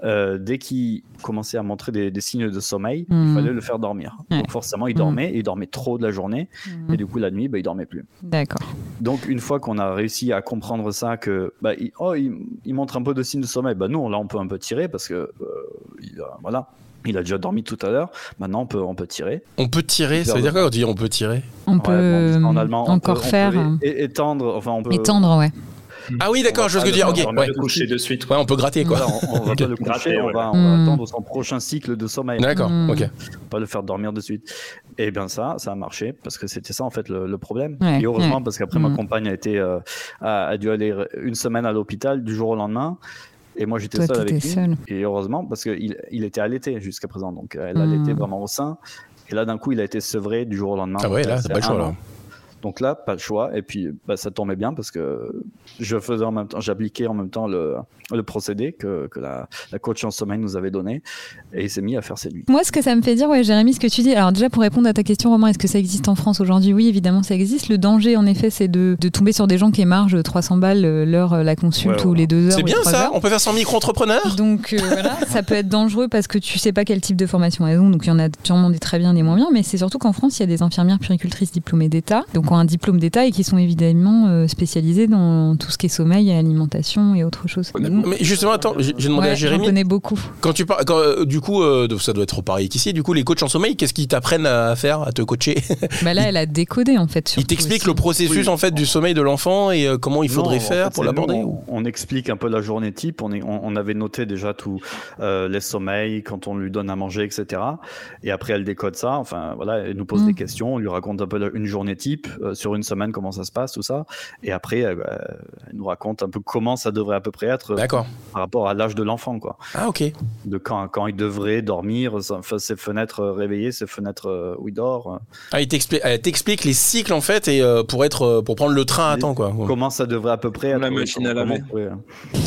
euh, dès qu'il commençait à montrer des, des signes de sommeil, il Mhm. fallait le faire dormir. Ouais. Donc forcément, il Mhm. dormait, et il dormait trop de la journée, Mhm. et du coup la nuit, bah, il dormait plus. D'accord. Donc une fois qu'on a réussi à comprendre ça, que bah, il, oh, il, il montre un peu de signes de sommeil, bah, nous là on peut un peu tirer parce que euh, il voilà. Il a déjà dormi tout à l'heure. Maintenant, on peut, on peut tirer. On peut tirer, ça veut dire quoi tu dis on peut tirer? On Ouais, peut bon, en allemand, on encore peut- on peut faire euh, é- étendre. Enfin, on peut. étendre, ouais. Ah oui, d'accord, On je va veux dire. Ok, faire, ouais. Le coucher de suite. Ouais, on peut gratter quoi. On, on va pas le Gratter, coucher, on va, on va Mm. attendre son prochain cycle de sommeil. D'accord, Mm. ok. pas le faire dormir de suite. Et bien ça, ça a marché parce que c'était ça en fait le, le problème. Ouais, et heureusement ouais. parce qu'après Mm. ma compagne a été euh, a, a dû aller une semaine à l'hôpital du jour au lendemain. Et moi j'étais seul avec lui. seul. Et heureusement parce qu'il il était allaité jusqu'à présent, donc elle Mm. allaitait vraiment au sein. Et là d'un coup il a été sevré du jour au lendemain. Ah ouais, là, c'est t'as pas le choix là. Donc là, pas le choix. Et puis, bah, ça tombait bien parce que je faisais en même temps, j'appliquais en même temps le, le procédé que, que la, la coach en sommeil nous avait donné. Et il s'est mis à faire ses nuits. Moi, ce que ça me fait dire, ouais, Jérémy, ce que tu dis. Alors, déjà, pour répondre à ta question, Romain, est-ce que ça existe en France aujourd'hui? Oui, évidemment, ça existe. Le danger, en effet, c'est de, de tomber sur des gens qui émargent 300 balles euh, l'heure, euh, la consulte Ouais, ou les deux heures. C'est bien ça heures. On peut faire en micro-entrepreneur? Donc euh, voilà, ça peut être dangereux parce que tu sais pas quel type de formation elles ont. Donc il y en a sûrement des très bien, des moins bien. Mais c'est surtout qu'en France, il y a des infirmières puricultrices diplômées d'État, donc qui ont un diplôme d'État et qui sont évidemment euh, spécialisées dans tout ce qui est sommeil, et alimentation et autre chose. Mais justement, attends, j'ai demandé Ouais, à Jérémy. connais beaucoup. Quand tu parles, quand, euh, du coup, euh, ça doit être pareil qu'ici. Du coup, les coachs en sommeil, qu'est-ce qu'ils t'apprennent à faire, à te coacher? Bah là, elle a décodé en fait. Ils t'expliquent le processus Oui. en fait du sommeil de l'enfant et euh, comment il faudrait Non, en faire fait, pour l'aborder. On, explique un peu la journée type. On, est, on, on avait noté déjà tout euh, les sommeils, quand on lui donne à manger, etc. Et après, elle décode ça. Enfin, voilà, elle nous pose Mm. des questions. On lui raconte un peu la- une journée type euh, sur une semaine, comment ça se passe, tout ça. Et après, euh, elle nous raconte un peu comment ça devrait à peu près être euh, D'accord. par rapport à l'âge de l'enfant, quoi. Ah ok. De quand, quand il devrait dormir, ses fenêtres réveillées, ses fenêtres où il dort. Ah, il t'explique, elle t'explique les cycles en fait et euh, pour être, pour prendre le train à temps quoi. comment ça devrait à peu près être. la machine à laver.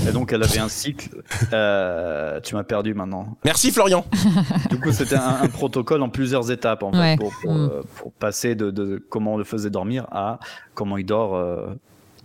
Et donc, elle avait un cycle. Euh, tu m'as perdu maintenant. Merci Florian. Du coup, c'était un, un protocole en plusieurs étapes en fait, Ouais. pour, pour, Mm. euh, pour passer de, de comment on le faisait dormir à comment il dort. euh,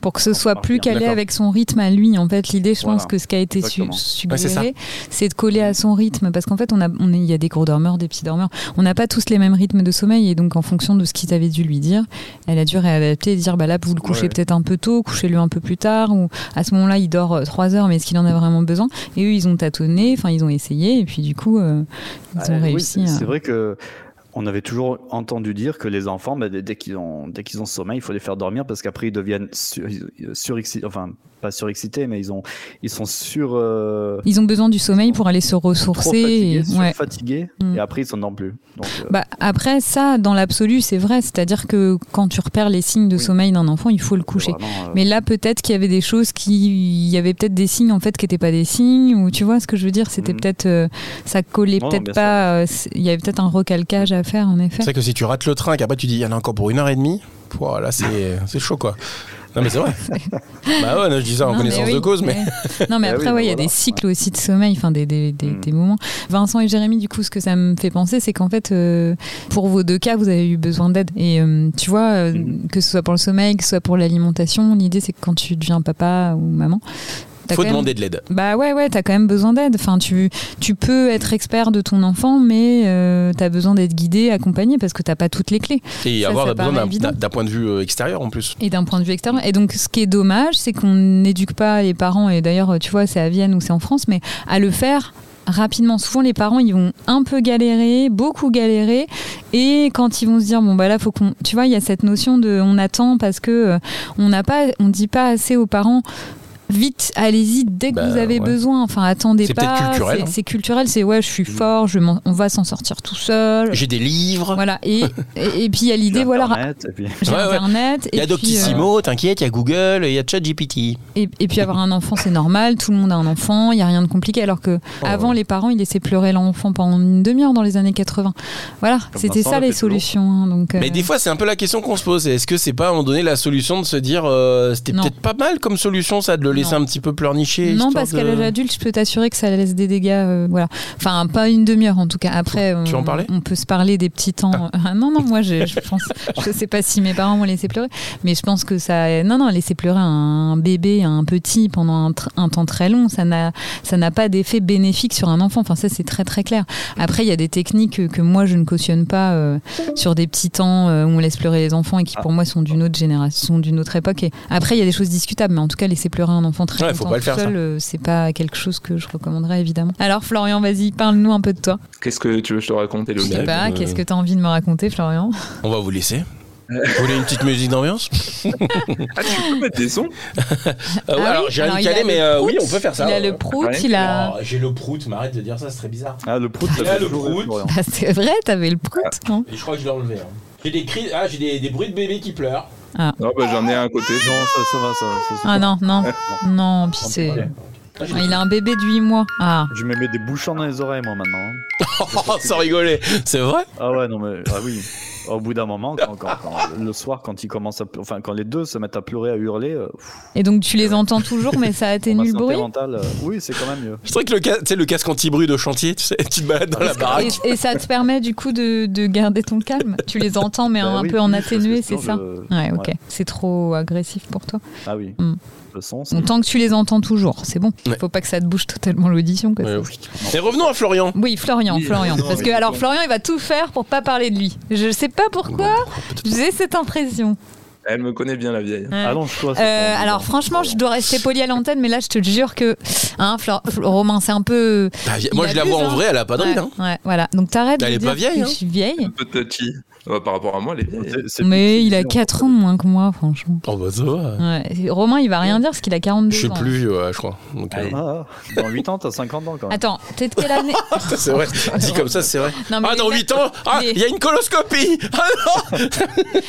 Pour que ce soit plus calé avec son rythme à lui. En fait, l'idée, je Voilà. pense que ce qui a été su-. Ouais, c'est suggéré, c'est de coller à son rythme. Parce qu'en fait, on a, on est- il y a des gros dormeurs, des petits dormeurs. On n'a pas tous les mêmes rythmes de sommeil. Et donc, en fonction de ce qu'ils avaient dû lui dire, elle a dû réadapter et dire bah là, vous le couchez Ouais. peut-être un peu tôt, couchez-le un peu plus tard. Ou à ce moment-là, il dort 3 heures, mais est-ce qu'il en a vraiment besoin? Et eux, ils ont tâtonné, enfin, ils ont essayé. Et puis, du coup, euh, ils ont euh, oui, réussi. c'est à- c'est vrai que. On avait toujours entendu dire que les enfants, bah, dès, qu'ils ont, dès qu'ils ont sommeil, il faut les faire dormir parce qu'après ils deviennent sur, surexcités, enfin pas surexcités, mais ils ont, ils sont sur, euh, Ils ont besoin du sommeil pour aller se trop ressourcer. fatigués, et- ouais. fatigués, Mm. et après ils s'endorment plus. Donc, euh, Bah, après, ça, dans l'absolu, c'est vrai. C'est-à-dire que quand tu repères les signes de Oui. sommeil d'un enfant, il faut le coucher. vraiment, euh, Mais là, peut-être qu'il y avait des choses qui. Il y avait peut-être des signes, en fait, qui n'étaient pas des signes. Ou tu vois ce que je veux dire C'était Mhm. peut-être. euh, ça collait peut-être pas. euh, Il y avait peut-être un recalcage à faire, en effet. C'est vrai que si tu rates le train et qu'après tu dis il y en a encore pour une heure et demie, voilà c'est c'est chaud quoi. Non mais c'est vrai. bah ouais, non, je dis ça en Non, connaissance oui, de cause, mais. Non, mais Ah après, oui, ouais, il y a des cycles aussi de sommeil, enfin des, des, des, Mm. des moments. Vincent et Jérémy, du coup, ce que ça me fait penser, c'est qu'en fait, euh, pour vos deux cas, vous avez eu besoin d'aide. Et euh, tu vois, euh, Mm. que ce soit pour le sommeil, que ce soit pour l'alimentation, l'idée, c'est que quand tu deviens papa ou maman, faut quand même- demander de l'aide. Bah ouais, ouais, t'as quand même besoin d'aide. Enfin, tu, tu peux être expert de ton enfant, mais euh, t'as besoin d'être guidé, accompagné, parce que t'as pas toutes les clés. Et Ça, avoir ça besoin d'un point de vue euh, extérieur en plus. Et d'un point de vue extérieur. Et donc, ce qui est dommage, c'est qu'on n'éduque pas les parents, et d'ailleurs, tu vois, c'est à Vienne ou c'est en France, mais à le faire rapidement. Souvent, les parents, ils vont un peu galérer, beaucoup galérer, et quand ils vont se dire, bon, bah là, faut qu'on. Tu vois, il y a cette notion de on attend parce que euh, on n'a pas, on dit pas assez aux parents. Vite, allez-y dès que Bah, vous avez ouais. besoin. Enfin, attendez C'est pas. peut-être culturel, c'est- hein. C'est culturel. C'est ouais, je suis fort. Je m'en- on va s'en sortir tout seul. J'ai des livres, Voilà. Et, et, et puis il y a l'idée, voilà, Internet, et puis- j'ai Ouais, ouais. Internet. il y a et puis, euh, Doctissimo, t'inquiète, il y a Google, et il y a ChatGPT. et, et puis avoir un enfant, c'est normal, tout le monde a un enfant, il n'y a rien de compliqué. Alors que Oh, avant, ouais. les parents, ils laissaient pleurer l'enfant pendant une demi-heure dans les années 80. Voilà, c'était ça le les solutions. hein, donc, Mais euh, des fois, c'est un peu la question qu'on se pose. Est-ce que c'est pas à un moment donné la solution de se dire euh, c'était peut-être pas mal comme solution ça de le laisser Non. un petit peu pleurnicher non, parce qu'à de- l'âge adulte, je peux t'assurer que ça laisse des dégâts. euh, voilà. Enfin, pas une demi-heure en tout cas. Après, Tu veux en on, parler on peut se parler des petits temps. Ah, non, non, moi, je, je pense. Je sais pas si mes parents m'ont laissé pleurer, mais je pense que ça. Non, non, laisser pleurer un bébé, un petit pendant un, temps très long, ça n'a, pas d'effet bénéfique sur un enfant. Enfin, ça, c'est très, très clair. Après, il y a des techniques que, que moi, je ne cautionne pas euh, sur des petits temps euh, où on laisse pleurer les enfants et qui, Ah. pour moi, sont d'une autre génération, d'une autre époque. Et après, il y a des choses discutables, mais en tout cas, laisser pleurer un enfant très Ouais, faut longtemps pas le tout faire, seul, euh, c'est pas quelque chose que je recommanderais, évidemment. Alors, Florian, vas-y, parle-nous un peu de toi. Qu'est-ce que tu veux que je te raconte, Je sais pas, euh, qu'est-ce que tu as envie de me raconter, Florian? On va vous laisser. Vous voulez une petite musique d'ambiance? Ah, tu peux mettre des sons? Euh, ouais, Ah oui, Alors j'ai rien calé, mais euh, oui, on peut faire ça. Il a le prout, Ouais. il a. Oh, j'ai le prout, mais arrête de dire ça, c'est très bizarre. Ah, le prout, fait le prout. Bah, c'est vrai, t'avais le prout, non? Et je crois que je l'ai enlevé. hein. J'ai des cris, ah, j'ai des, des bruits de bébés qui pleurent. Non, bah, j'en ai un à côté. Non, ça, ça va, ça. Ah non, non, non, puis c'est. Ah, Ah, il a un bébé de 8 mois. Ah, Je me mets des bouchons dans les oreilles, moi, maintenant. hein. Oh, sans rigoler, c'est vrai? Ah ouais, non, mais. Ah oui. Au bout d'un moment, quand, quand- quand- le soir, quand ils commencent à, enfin, quand les deux se mettent à pleurer, à hurler, euh, Et donc tu les entends toujours, mais ça atténue le bruit. mentale, euh, oui, c'est quand même mieux. Je trouvais que le, ca- tu sais, le casque anti-bruit de chantier, tu sais, tu te balades dans la baraque. Et, et ça te permet du coup de, de garder ton calme. Tu les entends, mais Bah un oui, peu en atténué, c'est ça je- Ouais, ok. ouais. C'est trop agressif pour toi. Ah oui. Hmm. Le tant que tu les entends toujours, c'est bon. Ouais. Faut pas que ça te bouge totalement l'audition. Ouais, oui. Et revenons à Florian. Oui, Florian, Oui, Florian. non, Parce que alors Florian, il va tout faire pour pas parler de lui. Je sais pas pourquoi. J'ai cette impression. Elle me connaît bien la vieille. Ouais. Euh, alors franchement, je dois rester poli à l'antenne, mais là, je te jure que, hein, Flor- Romain, c'est un peu. Bah, moi, je la vois en hein. vrai, elle a pas de ouais. Hein. ouais, voilà. Donc t'arrêtes de Elle est dire pas vieille, hein. je suis vieille. Un peu touchy. Ouais, par rapport à moi, elle est vieille. C'est- c'est Mais il a c'est- 4 ans de moins que moi, franchement. Oh, bah ça va. Ouais. Romain, il va rien dire parce qu'il a 42 Je suis ans. plus vieux, ouais, je crois. Donc, euh, Allez. Ah, ah. dans 8 ans, t'as 50 ans quand même. Attends, t'es de quelle année c'est vrai. Dit comme ça, c'est vrai. Non, mais Ah, les dans mecs- 8 ans, ah, les- il y a une coloscopie. Ah non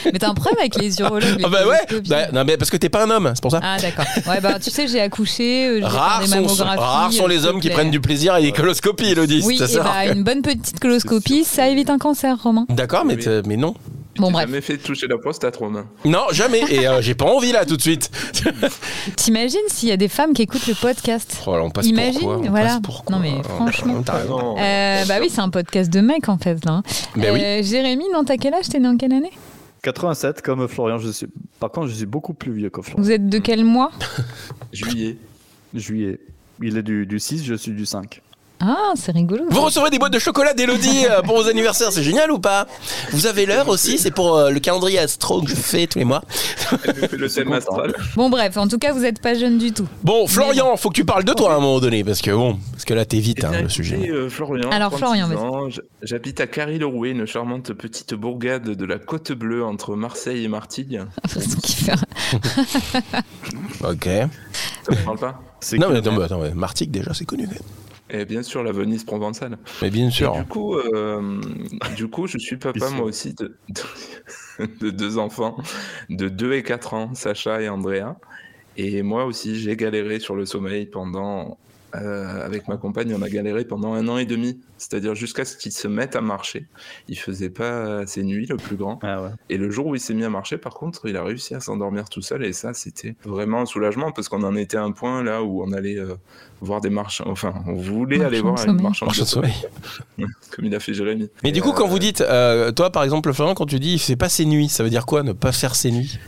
Mais t'as un problème avec les urologues. Ah, bah ouais. Bah, non, mais parce que t'es pas un homme, c'est pour ça. Ah d'accord. Ouais bah tu sais j'ai accouché. euh, Rares sont, mammographies, rares sont euh, les hommes qui prennent du plaisir à des coloscopies, Elodie. Oui, c'est et ça. bah, une bonne petite coloscopie, ça évite un cancer, Romain. D'accord, mais, mais non. Bon, bref. jamais fait toucher la prostate, Romain. Non, jamais. Et euh, j'ai pas envie là tout de suite. T'imagines s'il y a des femmes qui écoutent le podcast? Oh, là, on passe Imagine, pour quoi On voilà. passe pour quoi? Non, mais franchement. Euh, Bah oui, c'est un podcast de mecs en fait là. hein. Ben oui. Jérémy, non, t'as quel âge? T'es né en quelle année? 87 comme Florian. Je suis... Par contre, je suis beaucoup plus vieux que Florian. Vous êtes de quel mois? Juillet. Juillet. Il est du, du 6, je suis du 5. Ah, c'est rigolo. Vous recevrez des boîtes de chocolat d'Elodie euh, pour vos anniversaires, c'est génial ou pas? Vous avez l'heure aussi, c'est pour euh, le calendrier astro que je fais tous les mois. Le thème astral. Bon bref, en tout cas, vous êtes pas jeune du tout. Bon, Florian, faut que tu parles de toi à un moment donné, parce que bon, parce que là t'es vite hein, le sujet. euh, Florian. Alors, 36 Florian, J'habite à Carry-le-Rouet, une charmante petite bourgade de la Côte Bleue entre Marseille et Martigues. Façon qui fait- Ok. Ça vous parle pas Non mais attends, mais attends, Martigues déjà c'est connu. Et bien sûr, la Venise provençale. Mais bien Et sûr. Du coup, euh, du coup, je suis papa moi aussi de, de, de deux enfants de 2 et 4 ans, Sacha et Andrea. Et moi aussi, j'ai galéré sur le sommeil pendant. Euh, avec ma compagne, on a galéré pendant un an et demi, c'est-à-dire jusqu'à ce qu'il se mette à marcher. Il faisait pas ses nuits, le plus grand. Ah ouais. Et le jour où il s'est mis à marcher, par contre, il a réussi à s'endormir tout seul. Et ça, c'était vraiment un soulagement parce qu'on en était à un point là où on allait euh, voir des marchands. Enfin, on voulait aller voir une marchande Marchand de de sommeil. sommeil, comme il a fait Jérémy. Mais du coup, quand euh, vous dites, euh, toi par exemple, Florian, quand tu dis il fait pas ses nuits, ça veut dire quoi ne pas faire ses nuits?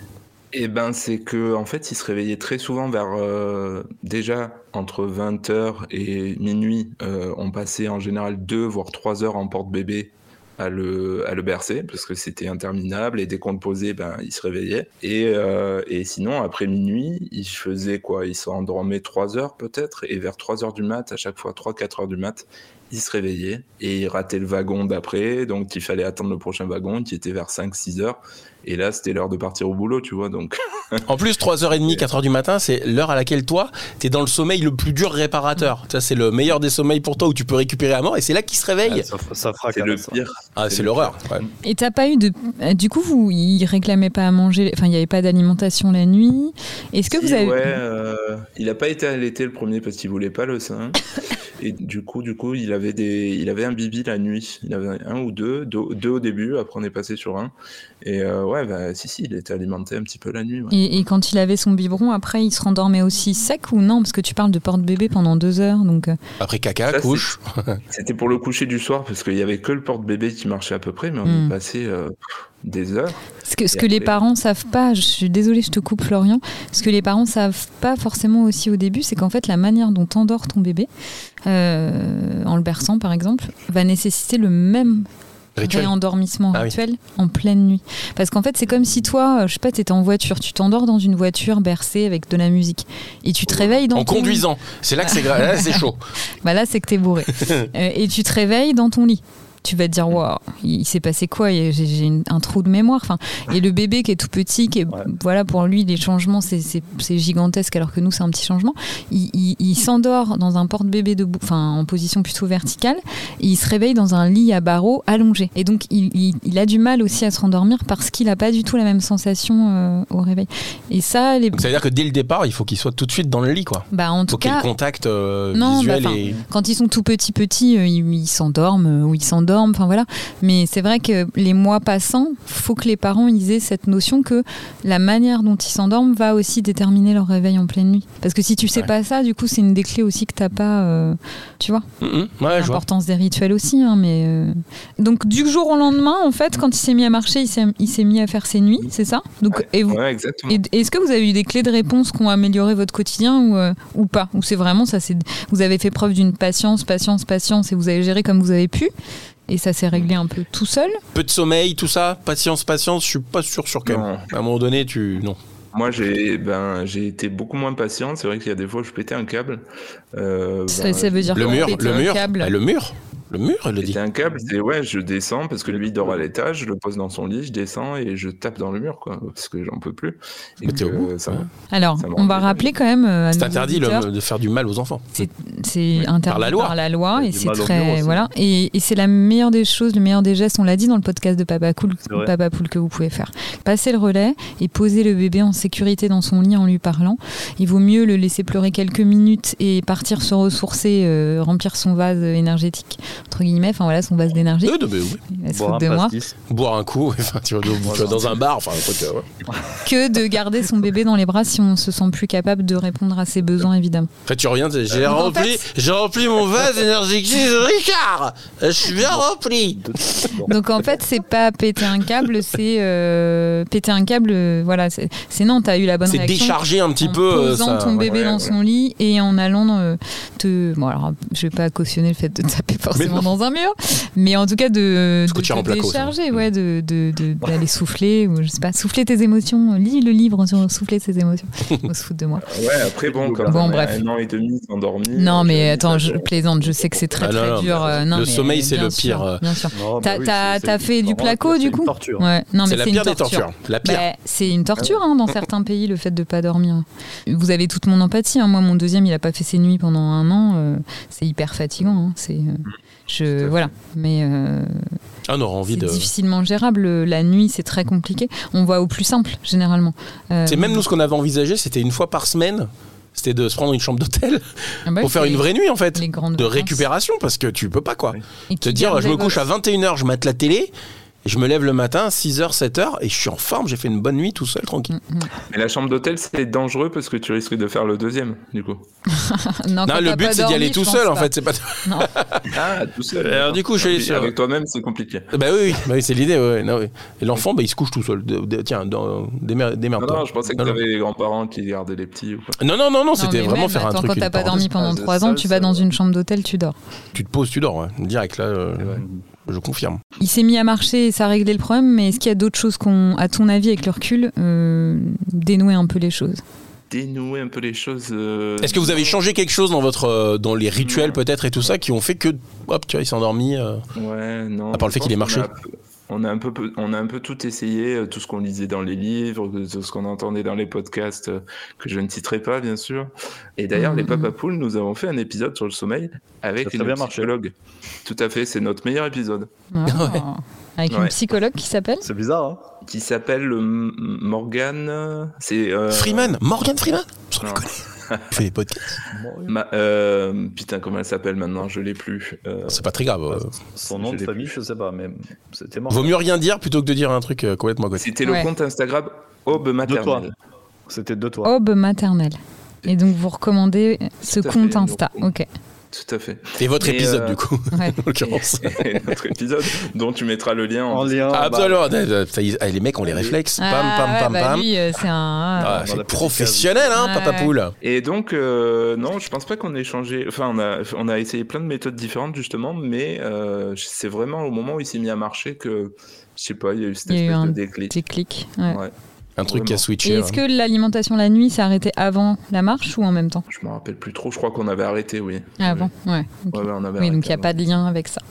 Eh ben, c'est que en fait, il se réveillait très souvent vers euh, déjà entre 20h et minuit. euh, on passait en général deux voire trois heures en porte-bébé à le, à le bercer parce que c'était interminable et dès qu'on le posait, ben, il se réveillait. Et, euh, sinon, après minuit, il faisait quoi? Il s'endormait trois heures peut-être? Et vers 3 heures du mat, à chaque fois 3-4 heures du mat, il se réveillait et il ratait le wagon d'après. Donc, il fallait attendre le prochain wagon qui était vers 5-6 heures. Et là, c'était l'heure de partir au boulot, tu vois. Donc, En plus, 3h30, 4h du matin, c'est l'heure à laquelle toi, t'es dans le sommeil le plus dur réparateur. Ça, c'est le meilleur des sommeils pour toi où tu peux récupérer à mort et c'est là qu'il se réveille. Ah, ça, ça fera c'est le pire. Ah, c'est l'horreur. ouais. Et t'as pas eu de. euh, Du coup, vous, il réclamait pas à manger. Enfin, il n'y avait pas d'alimentation la nuit. Est-ce que vous avez. Ouais, euh, il a pas été allaité le premier parce qu'il voulait pas le sein. Et du coup, du coup, il avait des, il avait un bibi la nuit. Il avait un ou deux, deux, deux au début. Après, on est passé sur un. Et euh, ouais, bah si, si, il était alimenté un petit peu la nuit. ouais. Et, et quand il avait son biberon, après, il se rendormait aussi sec ou non? Parce que tu parles de porte-bébé pendant deux heures. Donc, euh, Après caca, Ça, couche. C'était pour le coucher du soir parce qu'il y avait que le porte-bébé qui marchait à peu près, mais on Hmm. est passé euh, des heures. ce que, ce que les parents savent pas, je suis désolée, je te coupe Florian, ce que les parents savent pas forcément aussi au début, c'est qu'en fait la manière dont t'endors ton bébé, euh, en le berçant par exemple, va nécessiter le même Rituel. réendormissement Ah oui. rituel en pleine nuit. Parce qu'en fait c'est comme si toi, euh, je sais pas, t'étais en voiture, tu t'endors dans une voiture bercée avec de la musique, et tu te réveilles dans En ton lit. conduisant. C'est là que c'est grave. Là, c'est chaud. Bah là, c'est que t'es bourré. Euh, et tu te réveilles dans ton lit. Tu vas te dire, waouh, il s'est passé quoi? J'ai un trou de mémoire. Enfin, et le bébé qui est tout petit, qui est, Ouais. voilà, pour lui, les changements, c'est- gigantesque, alors que nous, c'est un petit changement. Il, il- il s'endort dans un porte-bébé debout, enfin, en position plutôt verticale, et il se réveille dans un lit à barreaux allongé. Et donc, il, il- il a du mal aussi à se rendormir parce qu'il n'a pas du tout la même sensation euh, au réveil. Et ça, les, Donc ça veut dire que dès le départ, il faut qu'il soit tout de suite dans le lit, quoi. bah, en tout Faut cas, le contact euh, Non, visuel bah, et. quand ils sont tout petits petits, euh, ils s'endorment ou ils s'endorment enfin voilà. Mais c'est vrai que les mois passant, faut que les parents ils aient cette notion que la manière dont ils s'endorment va aussi déterminer leur réveil en pleine nuit. Parce que si tu sais Ouais. pas ça, du coup, c'est une des clés aussi que t'as pas, euh, tu vois. Ouais, je vois. L'importance des rituels aussi, hein, mais euh, donc du jour au lendemain, en fait, quand il s'est mis à marcher, il s'est, mis à faire ses nuits, c'est ça? Donc et vous, est-ce que vous avez eu des clés de réponse qui ont amélioré votre quotidien ou, euh, ou pas? Ou c'est vraiment ça c'est, Vous avez fait preuve d'une patience, patience, patience et vous avez géré comme vous avez pu? Et ça s'est réglé un peu tout seul Peu de sommeil, tout ça, patience, patience, je suis pas sûr sur quand même. Non. À un moment donné, tu. Non. Moi, j'ai ben, j'ai été beaucoup moins patient. C'est vrai qu'il y a des fois où je pétais un câble. Euh, ça, ben, ça veut dire Le quoi, mur, péter le un mur. câble Bah, le mur. Le mur, elle le dit. Un câble, c'est ouais, je descends parce que lui il dort à l'étage, je le pose dans son lit, je descends et je tape dans le mur, quoi, parce que j'en peux plus. Et Mais t'es que au bout, ça- ouais. Alors, Ça on va rappeler quand même euh, à C'est nos interdit le- de faire du mal aux enfants. c'est interdit la loi. par la loi et c'est très voilà et, et c'est la meilleure des choses, le meilleur des gestes. On l'a dit dans le podcast de Papa Cool. Papa Poule que vous pouvez faire. Passer le relais et poser le bébé en sécurité dans son lit en lui parlant. Il vaut mieux le laisser pleurer quelques minutes et partir se ressourcer, euh, remplir son vase énergétique entre guillemets. Enfin voilà, son vase d'énergie. Euh, de- de- oui. Se Boire de moi. Boire un coup, enfin, tu vas dans un bar, enfin un truc. euh, ouais. Que de garder son bébé dans les bras si on se sent plus capable de répondre à ses besoins évidemment. Après, tu reviens, j'ai en rempli, j'ai rempli mon vase énergétique, Richard. Je suis bien rempli. Donc en fait, c'est pas péter un câble, c'est euh, péter un câble. euh, voilà, c'est c'est non, t'as eu la bonne C'est réaction. décharger un petit en peu. euh, posant ça. ton bébé ouais, dans ouais. son lit et en allant euh, te. Bon alors, je vais pas cautionner le fait de taper forcément dans un mur, mais en tout cas de, de te placo, ça. décharger, ouais, de de- de- d'aller souffler ou je sais pas, souffler tes émotions. Lis le livre sur souffler ses émotions. On se fout de moi. Ouais, après bon, quand Bon, bref. un an et demi endormi. Non euh, mais attends, je plaisante. Je sais que c'est très Ah, non, très non, dur. mais euh, non, le mais sommeil, c'est le pire. Bien sûr. Bah T'as oui, c'est- fait du placo du coup torture. Ouais. Non mais C'est la c'est pire une des torture. tortures. La pire. Bah, c'est une torture hein, dans certains pays le fait de pas dormir. Vous avez toute mon empathie. hein. Moi, mon deuxième, il a pas fait ses nuits pendant un an. euh, c'est hyper fatigant. hein. C'est, euh, je voilà. Mais euh, Ah, on aura envie de. difficilement gérable. La nuit, c'est très compliqué. On va au plus simple généralement. Euh, C'est même nous ce qu'on avait envisagé, c'était une fois par semaine. C'était de se prendre une chambre d'hôtel ah bah, pour faire une vraie nuit en fait. les grandes De vacances. récupération parce que tu peux pas quoi. Et Te dire je me couche à votre- 21h, je mate la télé. Je me lève le matin, 6h, 7h, et je suis en forme, j'ai fait une bonne nuit tout seul, tranquille. Mm, mm. Mais la chambre d'hôtel, c'est dangereux parce que tu risques de faire le deuxième, du coup. non, le but c'est d'y aller tout seul en fait, c'est pas. Non. Ah, tout seul. Alors, du coup, je suis Avec toi-même, c'est compliqué. Bah oui, oui, bah oui, c'est l'idée, ouais, non, oui. Et l'enfant, bah, il se couche tout seul. De- de- tiens, dans- démer- Non, démerde-toi. non, je pensais que Non, non. t'avais les grands-parents qui gardaient les petits ou quoi. Non, non, non, non, c'était vraiment même, faire un truc. Quand t'as pas dormi pendant Ah, trois ça, ans, tu vas dans ouais. une chambre d'hôtel, tu dors. Tu te poses, tu dors, ouais. Direct, là, euh, je confirme. Il s'est mis à marcher et ça a réglé le problème, mais est-ce qu'il y a d'autres choses qu'on, à ton avis, avec le recul, euh, dénouer un peu les choses Dénouer un peu les choses. euh, Est-ce que vous avez changé quelque chose dans votre, euh, dans les rituels Non. peut-être et tout ça qui ont fait que, hop, tu vois, il s'est endormi. euh. Ouais, non. À part le fait qu'il ait pense marché. On a, un peu, on a un peu tout essayé, euh, tout ce qu'on lisait dans les livres, tout ce qu'on entendait dans les podcasts, euh, que je ne citerai pas, bien sûr. Et d'ailleurs, Mhm. les Papa Poules, nous avons fait un épisode sur le sommeil avec Ça une bien marché. psychologue. Tout à fait, c'est notre meilleur épisode. Ah. Avec une psychologue qui s'appelle C'est bizarre, hein Qui s'appelle euh, Morgan. euh, C'est. euh, Freeman, Morgan Freeman? Il fait des podcasts. Ma- euh, putain, comment elle s'appelle maintenant? Je l'ai plus. Euh, C'est pas très grave. euh. Son nom Je de famille, je sais pas, mais c'était mort. Vaut mieux rien dire plutôt que de dire un truc euh, complètement à côté. C'était le Ouais. compte Instagram Aube. Maternelle. C'était de toi. Aube maternelle. Et donc vous recommandez ce compte fait, Insta. Ok. Tout à fait. Et votre Et, épisode, euh, du coup, Ouais. en l'occurrence. Et notre épisode dont tu mettras le lien en En lien. Ah, bah, Absolument. Ça y est, ah, les mecs ont les réflexes. Pam, Ah, pam, ouais, pam, bah, pam. Lui, euh, c'est un. Ah, c'est professionnel, hein. Papa Ouais, ouais. Poule. Et donc, euh, non, je pense pas qu'on ait changé. Enfin, on a, on a essayé plein de méthodes différentes, justement, mais euh, c'est vraiment au moment où il s'est mis à marcher que, je sais pas, il y a eu cette eu espèce un de déclic. Déclic. Ouais. Un truc qui a switché. est-ce que l'alimentation la nuit s'est arrêtée avant la marche ou en même temps Je me rappelle plus trop, je crois qu'on avait arrêté, oui. Avant, ouais. ok. Ouais, ouais, on avait Oui, donc il n'y a avant. pas de lien avec ça.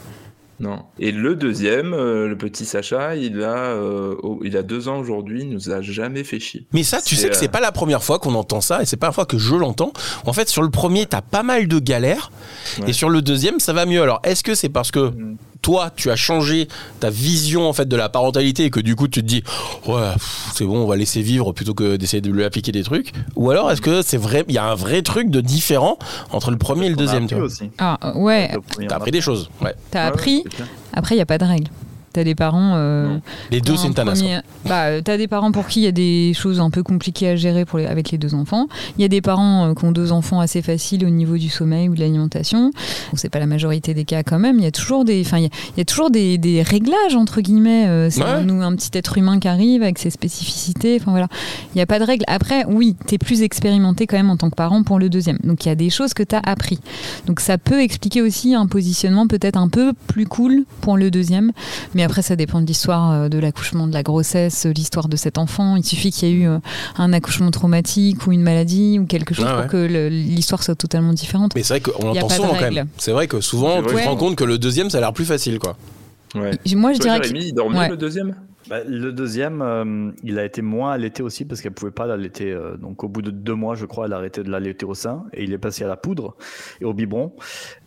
Non. Et le deuxième, euh, le petit Sacha, il a, euh, il a deux ans aujourd'hui, il nous a jamais fait chier. Mais ça, tu C'est, sais que c'est euh, pas la première fois qu'on entend ça, et c'est pas la fois que je l'entends. En fait, sur le premier, t'as pas mal de galères, Ouais. et sur le deuxième, ça va mieux. Alors, est-ce que c'est parce que Mm. Toi, tu as changé ta vision en fait de la parentalité et que du coup tu te dis ouais c'est bon on va laisser vivre plutôt que d'essayer de lui appliquer des trucs ou alors est-ce que c'est vrai il y a un vrai truc de différent entre le premier et le deuxième tu vois? aussi. Ah, ouais, T'as appris des choses ouais t'as appris. Après, il n'y a pas de règle. T'as des parents. euh, les deux c'est un une tanasse premier- Bah, euh, t'as des parents pour qui il y a des choses un peu compliquées à gérer pour les- avec les deux enfants. Il y a des parents euh, qui ont deux enfants assez faciles au niveau du sommeil ou de l'alimentation. Bon, c'est pas la majorité des cas quand même. Il y a toujours des, enfin, il y a, il y a toujours des, des réglages entre guillemets. Euh, c'est Ouais. un, nous un petit être humain qui arrive avec ses spécificités. Enfin voilà, il n'y a pas de règle. Après, oui, t'es plus expérimenté quand même en tant que parent pour le deuxième. Donc il y a des choses que t'as appris. Donc ça peut expliquer aussi un positionnement peut-être un peu plus cool pour le deuxième. Mais après, ça dépend de l'histoire euh, de l'accouchement, de la grossesse, euh, l'histoire de cet enfant. Il suffit qu'il y ait eu euh, un accouchement traumatique ou une maladie ou quelque chose Ah ouais. pour que l'histoire soit totalement différente. mais c'est vrai qu'on Y a entend pas de souvent quand même c'est vrai que souvent tu te rends compte que le deuxième ça a l'air plus facile quoi Ouais. Moi, je Toi, dirais que il dort mieux Ouais. le deuxième? Bah, le deuxième, euh, il a été moins allaité aussi parce qu'elle pouvait pas l'allaiter. euh, donc au bout de deux mois, je crois, elle a arrêté de l'allaiter au sein et il est passé à la poudre et au biberon.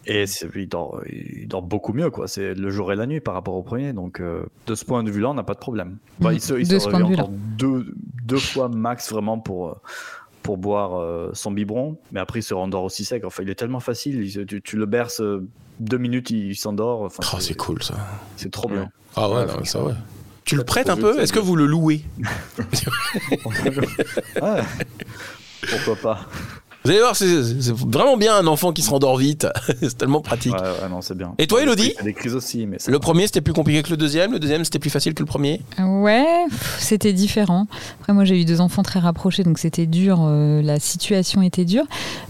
Et il dort, il dort beaucoup mieux, quoi. C'est le jour et la nuit par rapport au premier. Donc euh, de ce point de vue-là, on n'a pas de problème. Bah, il se, il De se de réveille vue-là. encore deux, deux fois max vraiment pour. euh, pour boire euh, son biberon, mais après il se rendort aussi sec. Enfin, il est tellement facile. il tu, tu le berces euh, deux minutes, il s'endort. Enfin, oh c'est cool ça c'est trop bien. ah ouais, Ouais, non, mais ça ouais tu le prêtes un peu est-ce que vous le louez Ah, pourquoi pas vous allez voir c'est vraiment bien un enfant qui se rendort vite c'est tellement pratique Ouais, ouais, non, c'est bien. Et toi, Elodie Il y a des crises aussi, mais le premier c'était plus compliqué que le deuxième le deuxième c'était plus facile que le premier Ouais, c'était différent. Après, moi, j'ai eu deux enfants très rapprochés, donc c'était dur. euh, la situation était dure.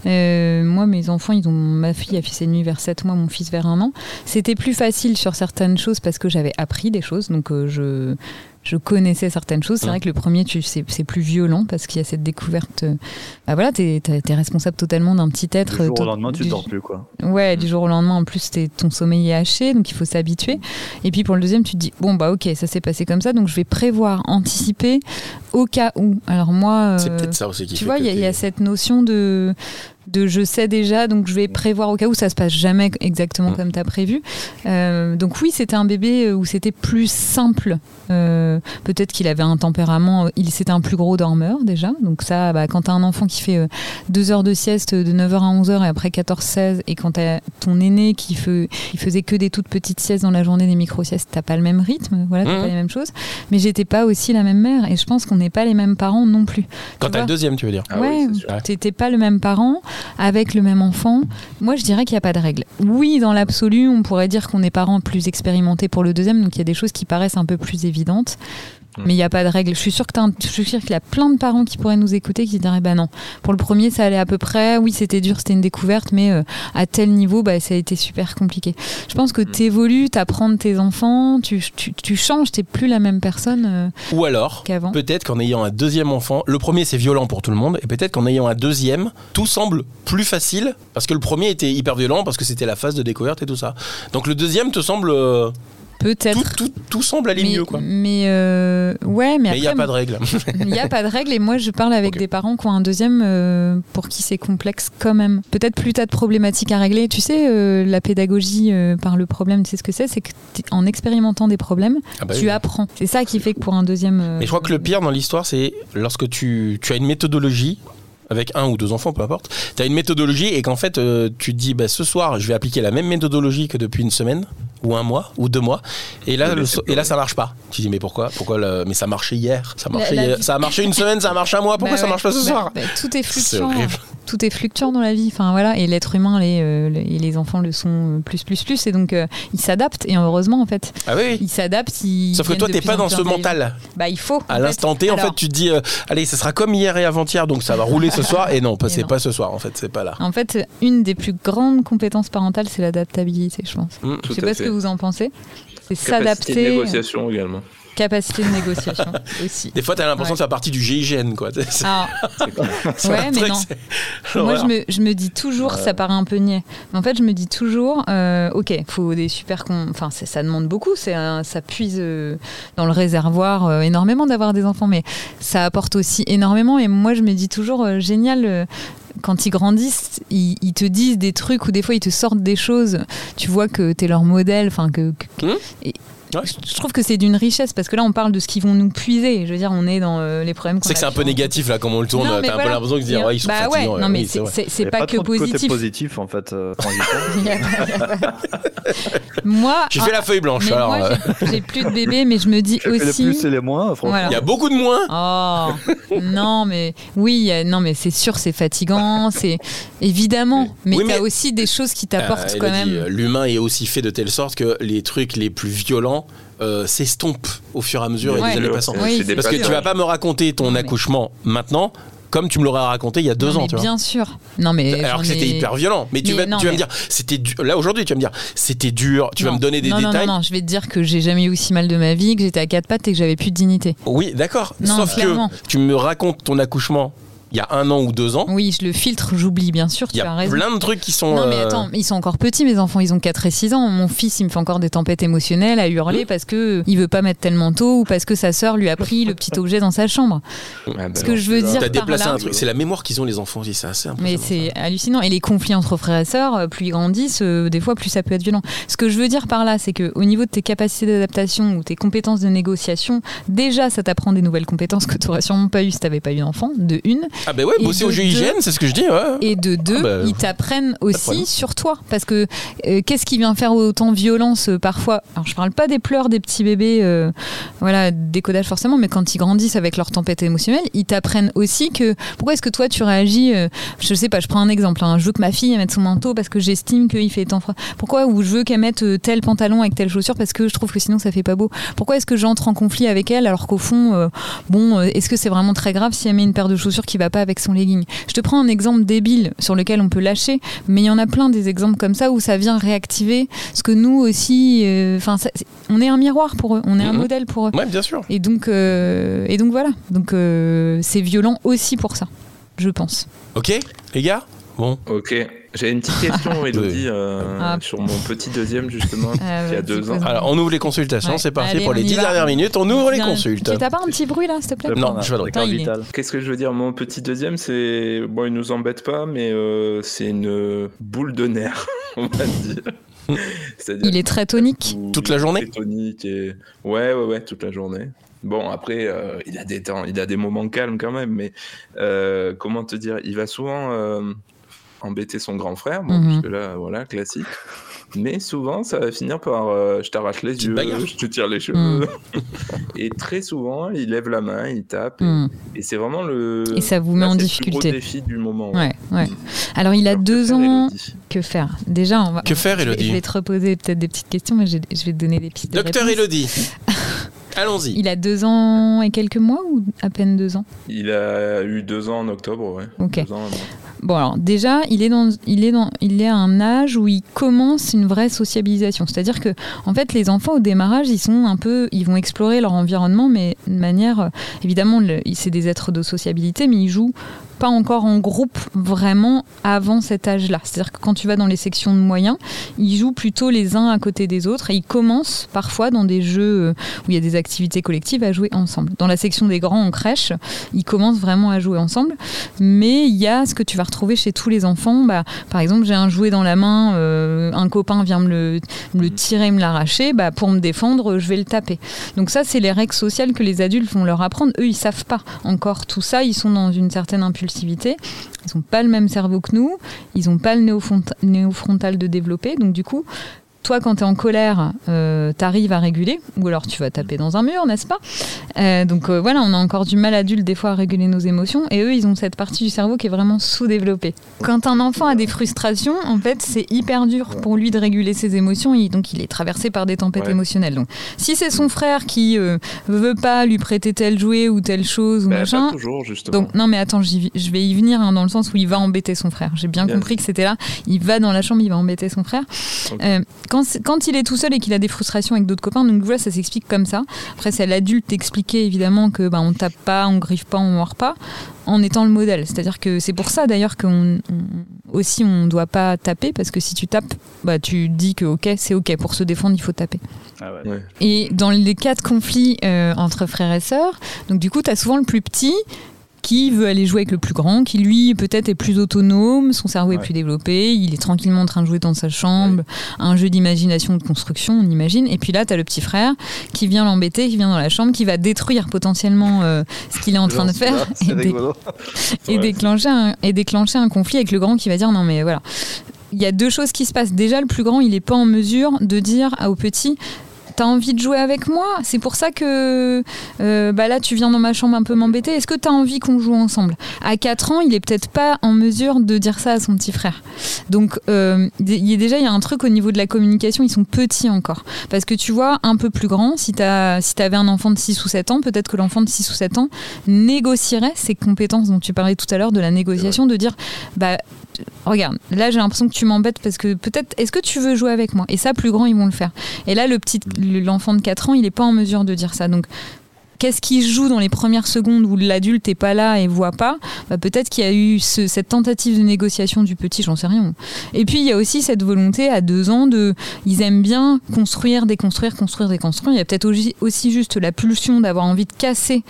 Euh, moi, mes enfants, ils ont, ma fille a fait ses nuits vers 7 mois, mon fils vers un an. C'était plus facile sur certaines choses parce que j'avais appris des choses, donc euh, je. Je connaissais certaines choses. C'est Mm. vrai que le premier, tu, c'est, plus violent parce qu'il y a cette découverte. euh, Bah voilà, t'es, t'es- t'es responsable totalement d'un petit être. Du jour euh, au lendemain, tu du- dors plus, quoi. Ouais, du jour au lendemain, en plus, t'es- ton sommeil est haché, donc il faut s'habituer. Et puis pour le deuxième, tu te dis, bon, bah ok, ça s'est passé comme ça, donc je vais prévoir, anticiper au cas où. Alors moi, c'est euh, peut-être ça aussi qui tu fait vois, que il y, a- il y a cette notion de, de je sais déjà, donc je vais prévoir au cas où ça se passe jamais exactement Mm. comme tu as prévu. Euh, donc oui, c'était un bébé où c'était plus simple. Euh, Peut-être qu'il avait un tempérament, il c'était un plus gros dormeur déjà. Donc ça, bah, quand tu as un enfant qui fait euh, deux heures de sieste de 9h à 11h et après 14-16, et quand tu as ton aîné qui, fait, qui faisait que des toutes petites siestes dans la journée, des micro-siestes, t'as pas le même rythme, voilà, t'as Mhm. pas les mêmes choses. Mais j'étais pas aussi la même mère et je pense qu'on n'est pas les mêmes parents non plus. quand Tu t'as vois le deuxième tu veux dire Ah ouais, oui, t'étais pas le même parent avec le même enfant. Moi, je dirais qu'il n'y a pas de règle. Oui, dans l'absolu, on pourrait dire qu'on est parents plus expérimentés pour le deuxième, donc il y a des choses qui paraissent un peu plus évidentes. Mm. Mais il n'y a pas de règle. Je suis sûre qu'il y a plein de parents qui pourraient nous écouter qui diraient bah non. Pour le premier, ça allait à peu près. Oui, c'était dur, c'était une découverte, mais euh, à tel niveau, bah, ça a été super compliqué. Je pense que Mm. tu évolues, tu apprends de tes enfants, tu, tu, tu changes, tu plus la même personne euh, ou alors qu'avant. Peut-être qu'en ayant un deuxième enfant, le premier c'est violent pour tout le monde, et peut-être qu'en ayant un deuxième, tout semble plus facile, parce que le premier était hyper violent, parce que c'était la phase de découverte et tout ça. Donc le deuxième te semble... euh, Peut-être. tout, tout, tout semble aller mais, mieux, quoi. mais euh, ouais, mais Mais il n'y a pas de règle. Il n'y a pas de règle et moi je parle avec des parents qui ont un deuxième euh, pour qui c'est complexe quand même. Peut-être plus t'as de problématiques à régler. Tu sais, euh, la pédagogie euh, par le problème, tu sais ce que c'est C'est que en expérimentant des problèmes, Ah bah tu oui. apprends. C'est ça qui fait que pour un deuxième. euh, Mais je crois que le pire dans l'histoire, c'est lorsque tu, tu as une méthodologie, avec un ou deux enfants, peu importe, tu as une méthodologie et qu'en fait, euh, tu te dis, bah, ce soir, je vais appliquer la même méthodologie que depuis une semaine, ou un mois, ou deux mois, et là, le so- et là ça marche pas. Tu dis, mais pourquoi, pourquoi le- Mais ça marchait hier, ça, marchait la hier. vie- ça a marché une semaine, ça a marché un mois, pourquoi bah ça ouais, marche pas ce bah- soir? bah, Tout est C'est fluctuant. horrible. Tout est fluctuant dans la vie. Enfin voilà, et l'être humain les, euh, les enfants le sont euh, plus plus plus et donc euh, ils s'adaptent et heureusement en fait Ah oui, oui. ils s'adaptent. Ils Sauf que toi, t'es pas dans ce mental. Bah il faut. À l'instant T, en fait, tu te dis, allez, ça sera comme hier et avant-hier, donc ça va rouler ce soir. Et non, c'est pas ce soir, en fait, c'est pas là. En fait, une des plus grandes compétences parentales, c'est l'adaptabilité, je pense. Mm. Tout je sais pas ce que vous en pensez. C'est s'adapter. négociation également. Capacité de négociation aussi. Des fois, t'as l'impression Ouais. de faire partie du GIGN, quoi. C'est ouais, mais non. moi, je me, je me dis toujours, ça paraît un peu niais. Mais en fait, je me dis toujours, euh, ok, faut des super. con- Enfin, ça demande beaucoup. Un- ça puise euh, dans le réservoir euh, énormément d'avoir des enfants, mais ça apporte aussi énormément. Et moi, je me dis toujours, euh, génial. quand ils grandissent, ils, ils te disent des trucs ou des fois ils te sortent des choses. Tu vois que t'es leur modèle. Enfin que. que- et- Ouais. Je trouve que c'est d'une richesse parce que là on parle de ce qu'ils vont nous puiser. Je veux dire, on est dans euh, les problèmes. qu'on C'est que c'est a un peu négatif là, comme on le tourne. T'as un peu l'impression de se dire, Et, ouais, ils sont bah ouais, non mais Oui, c'est pas, que de côté positif. positif en fait. euh, Moi, J'ai fait la feuille blanche. mais alors, euh, j'ai- plus de bébés, mais je me dis aussi. plus et les moins, franchement. Voilà. Il y a beaucoup de moins. Oh non mais oui non mais c'est sûr c'est fatigant c'est évidemment mais Oui, t'as mais- aussi des choses qui t'apportent Euh, quand même euh, L'humain est aussi fait de telle sorte que les trucs les plus violents euh, s'estompent au fur et à mesure et des années passant. Oui, Parce que tu vas pas me raconter ton Non, accouchement maintenant comme tu me l'aurais raconté il y a deux Non, ans, vois. bien sûr non mais Alors que c'était ai- hyper violent. Mais tu vas, non, tu vas me dire, c'était dur. Là aujourd'hui, tu vas me dire, c'était dur. Tu vas me donner des détails. non non je vais te dire que j'ai jamais eu aussi mal de ma vie que j'étais à quatre pattes et que j'avais plus de dignité Oui, d'accord. Non, Sauf clairement. que tu me racontes ton accouchement il y a un an ou deux ans. oui je le filtre j'oublie bien sûr Il y tu a plein de trucs qui sont. Non mais euh, attends, ils sont encore petits mes enfants, ils ont 4 et 6 ans. Mon fils, il me fait encore des tempêtes émotionnelles à hurler parce que il veut pas mettre tel manteau ou parce que sa sœur lui a pris le petit objet dans sa chambre. Ah, bah Ce que je veux dire par déplacé là, un truc. C'est la mémoire qu'ils ont les enfants aussi. C'est assez Mais c'est hallucinant. Et les conflits entre frères et sœurs, euh, plus ils grandissent, euh, des fois plus ça peut être violent. Ce que je veux dire par là, c'est que au niveau de tes capacités d'adaptation ou tes compétences de négociation, déjà ça t'apprend des nouvelles compétences que tu n'aurais sûrement pas eu si t'avais pas eu d'enfant, de une. Ah ben ouais, bosser au GIGN, c'est ce que je dis. Ouais. Et de deux, bah, ils t'apprennent aussi sur toi. Parce que euh, qu'est-ce qui vient faire autant violence euh, parfois? Alors je parle pas des pleurs des petits bébés, euh, voilà, décodage forcément, mais quand ils grandissent avec leur tempête émotionnelle, ils t'apprennent aussi que pourquoi est-ce que toi tu réagis euh, Je sais pas, je prends un exemple. hein, je veux que ma fille mette son manteau parce que j'estime qu'il fait tant froid. Pourquoi? Ou je veux qu'elle mette tel pantalon avec telle chaussure parce que je trouve que sinon ça fait pas beau. Pourquoi est-ce que j'entre en conflit avec elle alors qu'au fond, bon, est-ce que c'est vraiment très grave si elle met une paire de chaussures qui va pas avec son legging Je te prends un exemple débile sur lequel on peut lâcher, mais il y en a plein des exemples comme ça où ça vient réactiver ce que nous aussi, euh, enfin, on est un miroir pour eux, on est un Mhm. modèle pour eux. Ouais, bien sûr. Et donc, euh, et donc voilà. Donc euh, c'est violent aussi pour ça, je pense. Ok, les gars? Bon. Ok. J'ai une petite question, Elodie, euh, Ah. sur mon petit deuxième, justement, Ah, qui a vas-y, deux ans. Alors, on ouvre les consultations. Ouais. C'est parti Allez, pour les on y 10 va. dernières minutes. On ouvre les consultes. Tu t'as pas un petit bruit là, s'il te plaît Le Non, je vais. Qu'est-ce que je veux dire Mon petit deuxième, c'est. Bon, il nous embête pas, mais euh, c'est une boule de nerfs, on va dire. Il est très tonique. Toute la journée il est tonique et... Ouais, ouais, ouais, toute la journée. Bon, après, euh, il a des temps, il a des moments calmes quand même, mais euh, comment te dire Il va souvent euh, embêter son grand frère, bon, Mhm. puisque là, voilà, classique. Mais souvent, ça va finir par euh, je t'arrache les Petite yeux, bagarre. je te tire les cheveux. et très souvent, il lève la main, il tape. et-. Et, c'est vraiment le. Et ça vous met là, en le difficulté. défi du moment. Ouais, ouais. Alors il a Alors, que deux ans. Élodie Que faire? Déjà, on va. Que faire, je vais- Élodie Je vais te reposer peut-être des petites questions, mais je, je vais te donner des pistes. de Docteur réponse. Elodie. Allons-y. Il a deux ans et quelques mois ou à peine deux ans? Il a eu deux ans en octobre, ouais. Ok. Deux ans, ouais. Bon alors déjà, il est dans, il est dans, il est à un âge où il commence une vraie sociabilisation. C'est-à-dire que en fait, les enfants au démarrage, ils sont un peu, ils vont explorer leur environnement, mais de manière, euh, évidemment, c'est des êtres de sociabilité, mais ils jouent pas encore en groupe vraiment avant cet âge-là. C'est-à-dire que quand tu vas dans les sections de moyens, ils jouent plutôt les uns à côté des autres et ils commencent parfois dans des jeux euh, où il y a des activités collectives à jouer ensemble. Dans la section des grands en crèche, ils commencent vraiment à jouer ensemble, mais il y a ce que tu vas retrouver chez tous les enfants. Bah, par exemple, j'ai un jouet dans la main, euh, un copain vient me le, me le tirer, me l'arracher, bah, pour me défendre, je vais le taper. Donc ça, c'est les règles sociales que les adultes vont leur apprendre. Eux, ils savent pas encore tout ça. Ils sont dans une certaine Ils n'ont pas le même cerveau que nous. Ils n'ont pas le néofronta- néofrontal de développer. Donc du coup, toi, quand tu es en colère, tu arrives à réguler, ou alors tu vas taper dans un mur, n'est-ce pas? Euh, Donc euh, voilà, on a encore du mal adulte des fois à réguler nos émotions, et eux, ils ont cette partie du cerveau qui est vraiment sous-développée. Quand un enfant a des frustrations, en fait, c'est hyper dur pour lui de réguler ses émotions, et donc il est traversé par des tempêtes Ouais. émotionnelles. Donc si c'est son frère qui euh, veut pas lui prêter tel jouet ou telle chose ou Bah, machin, pas toujours, justement. donc non mais attends, je vais y venir hein, dans le sens où il va embêter son frère. J'ai bien compris que c'était là. Il va dans la chambre, il va embêter son frère. Quand, il est tout seul et qu'il a des frustrations avec d'autres copains, donc voilà, ça s'explique comme ça. Après, c'est à l'adulte d'expliquer évidemment que bah, on tape pas, on griffe pas, on mord pas, en étant le modèle. C'est-à-dire que c'est pour ça d'ailleurs qu'on on- aussi on doit pas taper parce que si tu tapes, bah tu dis que ok, c'est ok pour se défendre, il faut taper. Ah ouais. Ouais. Et dans les cas de conflit euh, entre frères et sœurs, donc du coup, tu as souvent le plus petit qui veut aller jouer avec le plus grand, qui lui peut-être est plus autonome, son cerveau est plus développé, il est tranquillement en train de jouer dans sa chambre, un jeu d'imagination, de construction, on imagine. Et puis là, tu as le petit frère qui vient l'embêter, qui vient dans la chambre, qui va détruire potentiellement euh, ce qu'il est en train de faire et, dé- rigolo. et déclencher un, et déclencher un conflit avec le grand qui va dire non mais voilà. Il y a deux choses qui se passent. Déjà, le plus grand, il n'est pas en mesure de dire au petit T'as envie de jouer avec moi C'est pour ça que euh, bah là, tu viens dans ma chambre un peu m'embêter. Est-ce que t'as envie qu'on joue ensemble? À 4 ans, il est peut-être pas en mesure de dire ça à son petit frère. Donc, euh, il y a déjà, il y a un truc au niveau de la communication, ils sont petits encore. Parce que tu vois, un peu plus grand, si tu si avais un enfant de 6 ou 7 ans, peut-être que l'enfant de 6 ou 7 ans négocierait ces compétences dont tu parlais tout à l'heure de la négociation, de dire bah regarde, là j'ai l'impression que tu m'embêtes parce que peut-être est-ce que tu veux jouer avec moi? Et ça plus grand ils vont le faire. Et là le petit le- l'enfant de 4 ans, il est pas en mesure de dire ça. Donc Qu'est-ce qui joue dans les premières secondes où l'adulte est pas là et voit pas Bah, Peut-être qu'il y a eu ce- cette tentative de négociation du petit, j'en sais rien. Et puis il y a aussi cette volonté à deux ans de, ils aiment bien construire, déconstruire, construire, déconstruire. Il y a peut-être aussi, aussi juste la pulsion d'avoir envie de casser,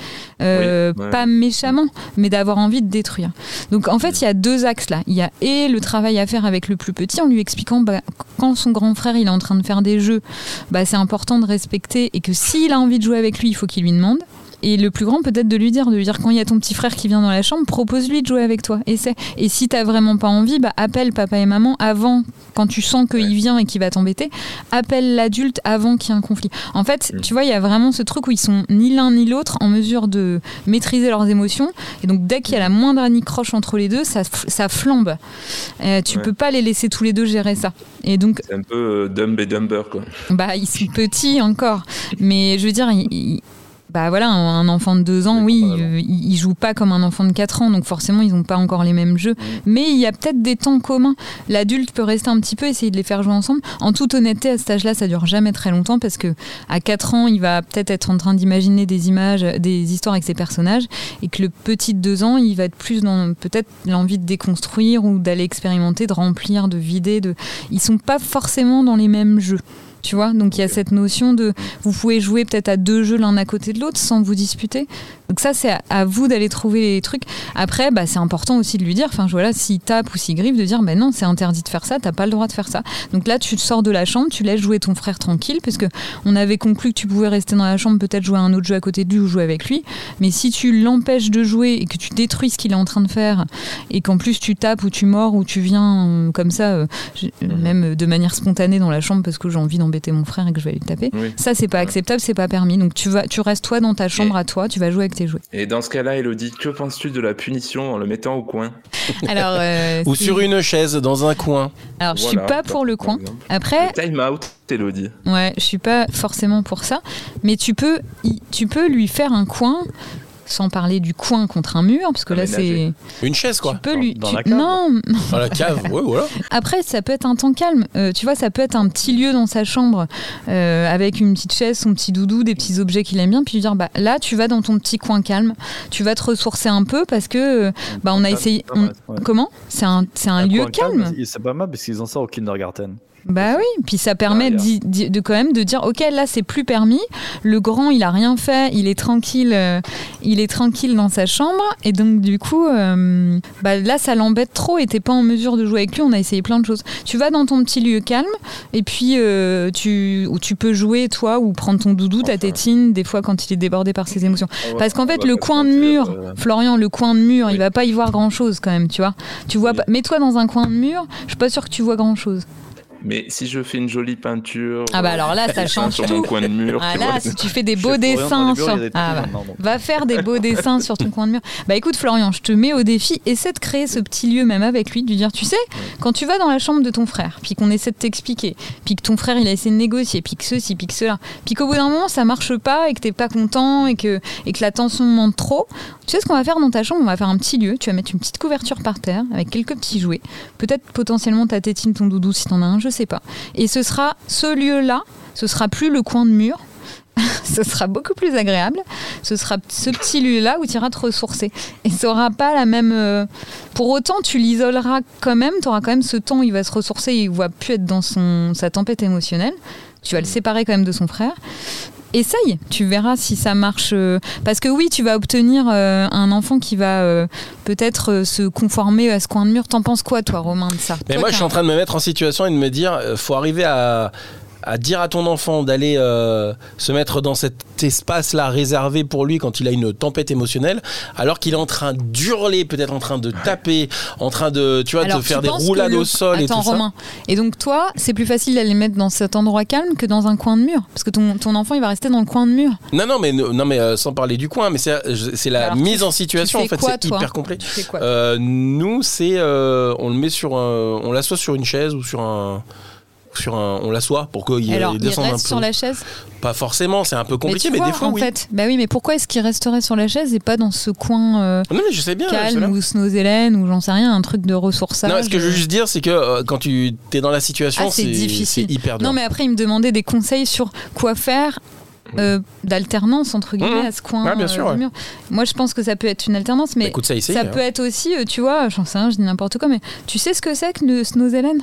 euh, Oui, ouais. pas méchamment, mais d'avoir envie de détruire. Donc en fait il y a deux axes là. Il y a et le travail à faire avec le plus petit en lui expliquant bah, quand son grand frère il est en train de faire des jeux, bah, c'est important de respecter et que s'il a envie de jouer avec lui, il faut qu'il lui demande. Et le plus grand, peut-être de lui dire, de lui dire quand il y a ton petit frère qui vient dans la chambre, propose-lui de jouer avec toi. Essaie. Et si t'as vraiment pas envie, bah, appelle papa et maman avant, quand tu sens qu'il vient et qu'il va t'embêter, appelle l'adulte avant qu'il y ait un conflit. En fait, Mm. tu vois, il y a vraiment ce truc où ils sont ni l'un ni l'autre en mesure de maîtriser leurs émotions. Et donc, dès qu'il y a la moindre anicroche entre les deux, ça, ça flambe. Euh, tu Ouais. peux pas les laisser tous les deux gérer ça. Et donc, C'est un peu euh, Dumb et Dumber, quoi. bah, ils sont petits encore. Mais je veux dire, ils- ils- bah voilà, un enfant de 2 ans, oui, il, il joue pas comme un enfant de 4 ans, donc forcément, ils n'ont pas encore les mêmes jeux. Mais il y a peut-être des temps communs. L'adulte peut rester un petit peu, essayer de les faire jouer ensemble. En toute honnêteté, à cet âge-là, ça dure jamais très longtemps parce que à 4 ans, il va peut-être être en train d'imaginer des images, des histoires avec ses personnages, et que le petit de 2 ans, il va être plus dans peut-être l'envie de déconstruire ou d'aller expérimenter, de remplir, de vider. De... Ils sont pas forcément dans les mêmes jeux. Tu vois, donc il y a cette notion de vous pouvez jouer peut-être à deux jeux l'un à côté de l'autre sans vous disputer. Donc ça c'est à, vous d'aller trouver les trucs. Après, bah, c'est important aussi de lui dire, enfin voilà, s'il tape ou s'il griffe, de dire, ben non, c'est interdit de faire ça, t'as pas le droit de faire ça. Donc là, tu sors de la chambre, tu laisses jouer ton frère tranquille, parce que on avait conclu que tu pouvais rester dans la chambre, peut-être jouer à un autre jeu à côté de lui ou jouer avec lui. Mais si tu l'empêches de jouer et que tu détruis ce qu'il est en train de faire, et qu'en plus tu tapes ou tu mords ou tu viens euh, comme ça, euh, euh, même euh, de manière spontanée dans la chambre parce que j'ai envie d'embêter mon frère et que je vais aller le taper, Oui. ça c'est pas acceptable, c'est pas permis. Donc tu vas, tu restes toi dans ta chambre à toi, tu vas jouer avec tes. Et dans ce cas-là, Elodie, que penses-tu de la punition en le mettant au coin Alors, euh, Ou sur une chaise dans un coin. Alors, je suis Voilà, pas pour le coin. Après, Time out, Elodie. ouais, je suis pas forcément pour ça, mais tu peux, tu peux lui faire un coin, sans parler du coin contre un mur, parce que là c'est. Une chaise, quoi. tu peux lui, dans tu- la cave. non, Dans la cave, ouais, voilà. Après, ça peut être un temps calme. Euh, tu vois, ça peut être un petit lieu dans sa chambre euh, avec une petite chaise, son petit doudou, des petits objets qu'il aime bien, puis lui dire bah là, tu vas dans ton petit coin calme, tu vas te ressourcer un peu parce que euh, bah on a essayé. on-. Comment? C'est un, c'est un, lieu calme. C'est pas mal parce qu'ils ont ça au kindergarten. Bah oui, puis ça permet Ah, d'y- de quand même de dire ok là c'est plus permis. Le grand il a rien fait, il est tranquille, euh, il est tranquille dans sa chambre et donc du coup euh, bah, là ça l'embête trop et t'es pas en mesure de jouer avec lui. On a essayé plein de choses. Tu vas dans ton petit lieu calme et puis euh, tu où tu peux jouer toi ou prendre ton doudou, ta tétine des fois quand il est débordé par ses émotions. Ah Parce qu'en fait le coin de mur, Florian le coin de mur, il va pas y voir grand chose quand même, tu vois. Tu vois Oui. mets-toi dans un coin de mur, je suis pas sûre que tu vois grand chose. Mais si je fais une jolie peinture. Ah bah alors là, ça euh, change sur tout. mon coin de mur. Ah là, vois. si tu fais des beaux dessins sur... Ah, bah. Va faire des beaux dessins sur ton coin de mur. Bah écoute Florian, je te mets au défi, essaie de créer ce petit lieu même avec lui, de lui dire, tu sais, quand tu vas dans la chambre de ton frère, puis qu'on essaie de t'expliquer, puis que ton frère il a essayé de négocier, puis que ceci, puis que cela, puis qu'au bout d'un moment ça marche pas et que t'es pas content et que, et que la tension monte trop, tu sais ce qu'on va faire dans ta chambre? On va faire un petit lieu, tu vas mettre une petite couverture par terre avec quelques petits jouets, peut-être potentiellement ta tétine, ton doudou si t'en as un, je sais pas. Et ce sera ce lieu-là, ce sera plus le coin de mur, ce sera beaucoup plus agréable. Ce sera ce petit lieu-là où tu iras te ressourcer. Et ça aura pas la même. euh, Pour autant, tu l'isoleras quand même. Tu auras quand même ce temps où il va se ressourcer et il va plus être dans son, sa tempête émotionnelle. Tu vas le séparer quand même de son frère. Essaye, tu verras si ça marche. euh, Parce que oui, tu vas obtenir euh, un enfant qui va euh, peut-être se conformer à ce coin de mur. T'en penses quoi, toi, Romain, de ça? Mais Toi, moi, je suis en train de me mettre en situation et de me dire, faut arriver à, à dire à ton enfant d'aller euh, se mettre dans cet espace-là réservé pour lui quand il a une tempête émotionnelle, alors qu'il est en train d'hurler, peut-être en train de taper, en train de, tu vois, Alors, de faire tu des roulades le- au sol et Attends, tout Romain. Et donc, toi, c'est plus facile d'aller mettre dans cet endroit calme que dans un coin de mur? Parce que ton, ton enfant, il va rester dans le coin de mur. ça. Non, non, mais non, mais euh, sans parler du coin, mais c'est c'est la Alors, mise tu- en situation. tu En fait, c'est hyper complet. Tu fais quoi? Euh, nous, c'est euh, on le met sur un, on l'assoit sur une chaise ou sur un, sur un, on l'assoit pour qu'il Alors, il descende un reste peu. sur la chaise Pas forcément, c'est un peu compliqué, mais, vois, des fois en oui. fait, bah oui, mais pourquoi est-ce qu'il resterait sur la chaise et pas dans ce coin euh, Non, mais je sais bien. je sais calme bien. ou j'en sais rien, un truc de ressourçage Non, ce que je veux euh. juste dire, c'est que euh, quand tu es dans la situation, Ah, c'est difficile. hyper dur. Non, mais après, il me demandait des conseils sur quoi faire. euh, d'alternance entre guillemets Mhm. à ce coin Ouais, bien sûr, du ouais. mur. Moi je pense que ça peut être une alternance mais Bah, écoute, ça essaye. ça hein. peut être aussi euh, tu vois, j'en sais rien, je dis n'importe quoi mais tu sais ce que c'est que le snozélène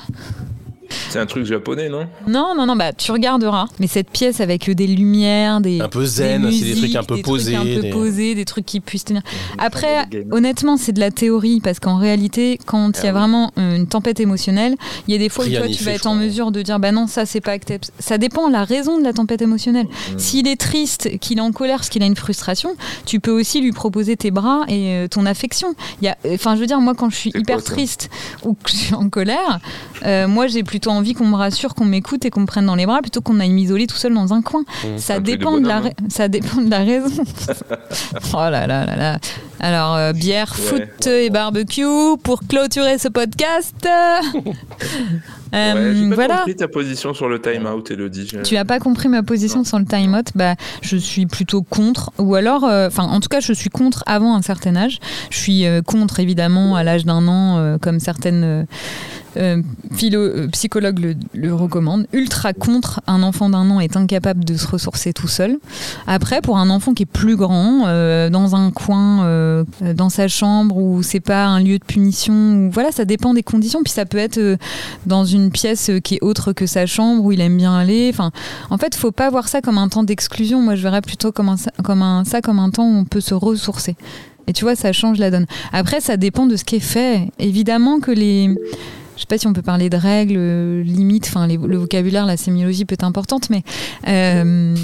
C'est un truc japonais, non? Non, non, non, bah tu regarderas. Mais cette pièce avec euh, des lumières, des. Un peu zen, c'est des trucs un peu des posés. Trucs un peu des- posés, des trucs qui puissent tenir. Après, honnêtement, c'est de la théorie parce qu'en réalité, quand il y a Ah oui. vraiment euh, une tempête émotionnelle, il y a des fois où toi tu fait, vas être en mesure de dire bah non, ça c'est pas acceptable. Ça dépend de la raison de la tempête émotionnelle. Mm. S'il est triste, qu'il est en colère, parce qu'il a une frustration, tu peux aussi lui proposer tes bras et euh, ton affection. Il y a, enfin, je veux dire, moi quand je suis hyper quoi, triste ou que je suis en colère, euh, moi j'ai plutôt envie qu'on me rassure, qu'on m'écoute et qu'on me prenne dans les bras plutôt qu'on aille m'isoler tout seul dans un coin. Ça truc de dépend de, la, ra- ça dépend de la raison. oh là là là là. Alors, euh, bière, Ouais. foot et barbecue pour clôturer ce podcast. Euh, Ouais, pas voilà. compris ta position sur le time-out, Elodie. Tu n'as pas compris ma position Non. sur le time out bah, Je suis plutôt contre, ou alors, euh, enfin, en tout cas, je suis contre avant un certain âge. Je suis euh, contre, évidemment, à l'âge d'un an, comme certaines euh, philo- euh, psychologues le, le recommandent. Ultra contre, un enfant d'un an est incapable de se ressourcer tout seul. Après, pour un enfant qui est plus grand, euh, dans un coin, euh, dans sa chambre, où c'est pas un lieu de punition, voilà, ça dépend des conditions. Puis ça peut être euh, dans une pièce euh, qui est autre que sa chambre, où il aime bien aller. Enfin, en fait, faut pas voir ça comme un temps d'exclusion. Moi, je verrais plutôt comme un, comme un, ça comme un temps où on peut se ressourcer. Et tu vois, ça change la donne. Après, ça dépend de ce qui est fait. Évidemment que les. Je sais pas si on peut parler de règles, euh, limites, enfin le vocabulaire, la sémiologie peut être importante, mais euh,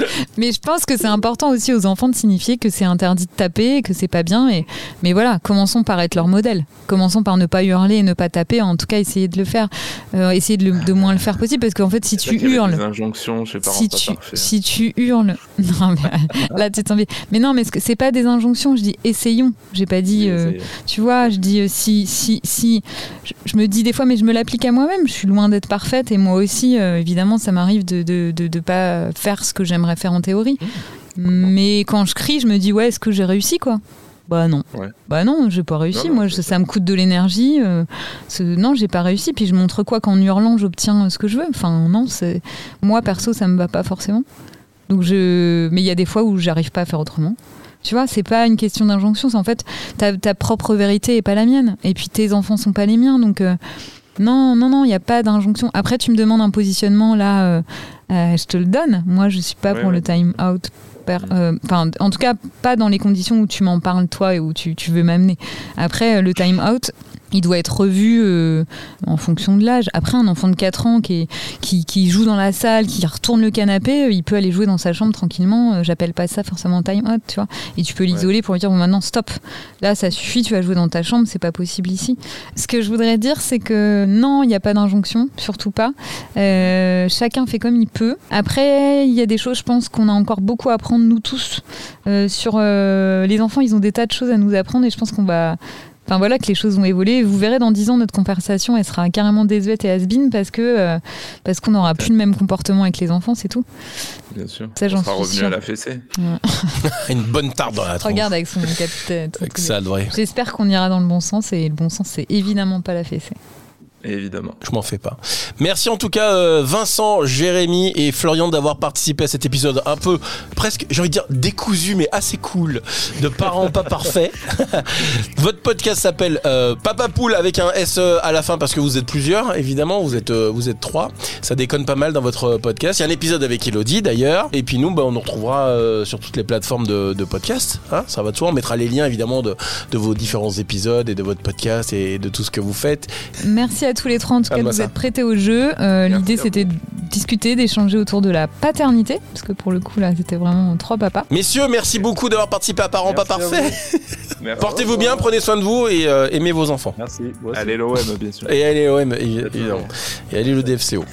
mais je pense que c'est important aussi aux enfants de signifier que c'est interdit de taper, que c'est pas bien. Et mais voilà, commençons par être leur modèle. Commençons par ne pas hurler et ne pas taper. En tout cas, essayer de le faire, Euh, essayer de, le- de moins le faire possible, parce qu'en fait, si tu hurles, injonctions chez parents si pas tu, si tu hurles, non mais là tu vais. Mais non, mais c'est pas des injonctions. Je dis essayons. J'ai pas dit. Euh, tu vois, je dis euh, si, si, si. Je, je me dis des fois, mais je me l'applique à moi-même. Je suis loin d'être parfaite et moi aussi, euh, évidemment, ça m'arrive de de, de, de pas faire ce que j'aimerais faire en théorie. Mais quand je crie, je me dis ouais, est-ce que j'ai réussi quoi? Bah non. Ouais. Bah non, j'ai pas réussi. Non, non, moi, ça, me coûte de l'énergie. euh, non, j'ai pas réussi. Puis je montre quoi qu'en hurlant, j'obtiens ce que je veux. Enfin non, c'est moi perso, ça me va pas forcément. Donc je, mais il y a des fois où j'arrive pas à faire autrement. Tu vois, c'est pas une question d'injonction, c'est en fait ta, ta propre vérité est pas la mienne. Et puis tes enfants sont pas les miens, donc euh, non, non, non, il n'y a pas d'injonction. Après, tu me demandes un positionnement là, euh, je te le donne. Moi, je suis pas Ouais, pour ouais. le time out. per- euh, Enfin, en tout cas, pas dans les conditions où tu m'en parles toi et où tu, tu veux m'amener. Après, euh, le time out, il doit être revu euh, en fonction de l'âge. Après, un enfant de 4 ans qui, est- qui, qui joue dans la salle, qui retourne le canapé, euh, il peut aller jouer dans sa chambre tranquillement. Euh, J'appelle pas ça forcément time out, tu vois. Et tu peux l'isoler pour lui dire bon, maintenant, stop. Là, ça suffit, tu vas jouer dans ta chambre, c'est pas possible ici. Ce que je voudrais dire, c'est que non, il n'y a pas d'injonction, surtout pas. Euh, chacun fait comme il peut. Après, il y a des choses, je pense, qu'on a encore beaucoup à apprendre, nous tous. Euh, sur les enfants, ils ont des tas de choses à nous apprendre et je pense qu'on va. Enfin voilà que les choses vont évoluer. Vous verrez dans 10 ans notre conversation, elle sera carrément désuète et has parce que euh, parce qu'on n'aura plus le même comportement avec les enfants, c'est tout. Bien sûr. Ça, j'en On sera suis revenu sûre. à la fessée. Une bonne tarte dans la tronche. Regarde avec son capitaine. Avec ça, devrait. J'espère qu'on ira dans le bon sens et le bon sens, c'est évidemment pas la fessée. Évidemment. Je m'en fais pas. Merci en tout cas euh, Vincent, Jérémy et Florian d'avoir participé à cet épisode un peu presque, j'ai envie de dire décousu mais assez cool de parents pas parfaits. Votre podcast s'appelle euh, Papa Poule avec un S E à la fin parce que vous êtes plusieurs évidemment, vous êtes euh, vous êtes trois. Ça déconne pas mal dans votre podcast. Il y a un épisode avec Elodie d'ailleurs et puis nous bah, on nous retrouvera euh, sur toutes les plateformes de, de podcast. Hein, ça va de soi. On mettra les liens évidemment de, de vos différents épisodes et de votre podcast et de tout ce que vous faites. Merci à tous les trois en tout cas de Calme-moi vous ça. être prêtés au jeu. Euh, L'idée c'était de discuter, d'échanger autour de la paternité, parce que pour le coup là c'était vraiment trois papas. Messieurs, merci beaucoup d'avoir participé à Parents pas Merci parfaits. Portez-vous bien, prenez soin de vous et euh, aimez vos enfants. Merci. Allez l'OM, bien sûr. Et allez OM, évidemment. Et allez le DFCO.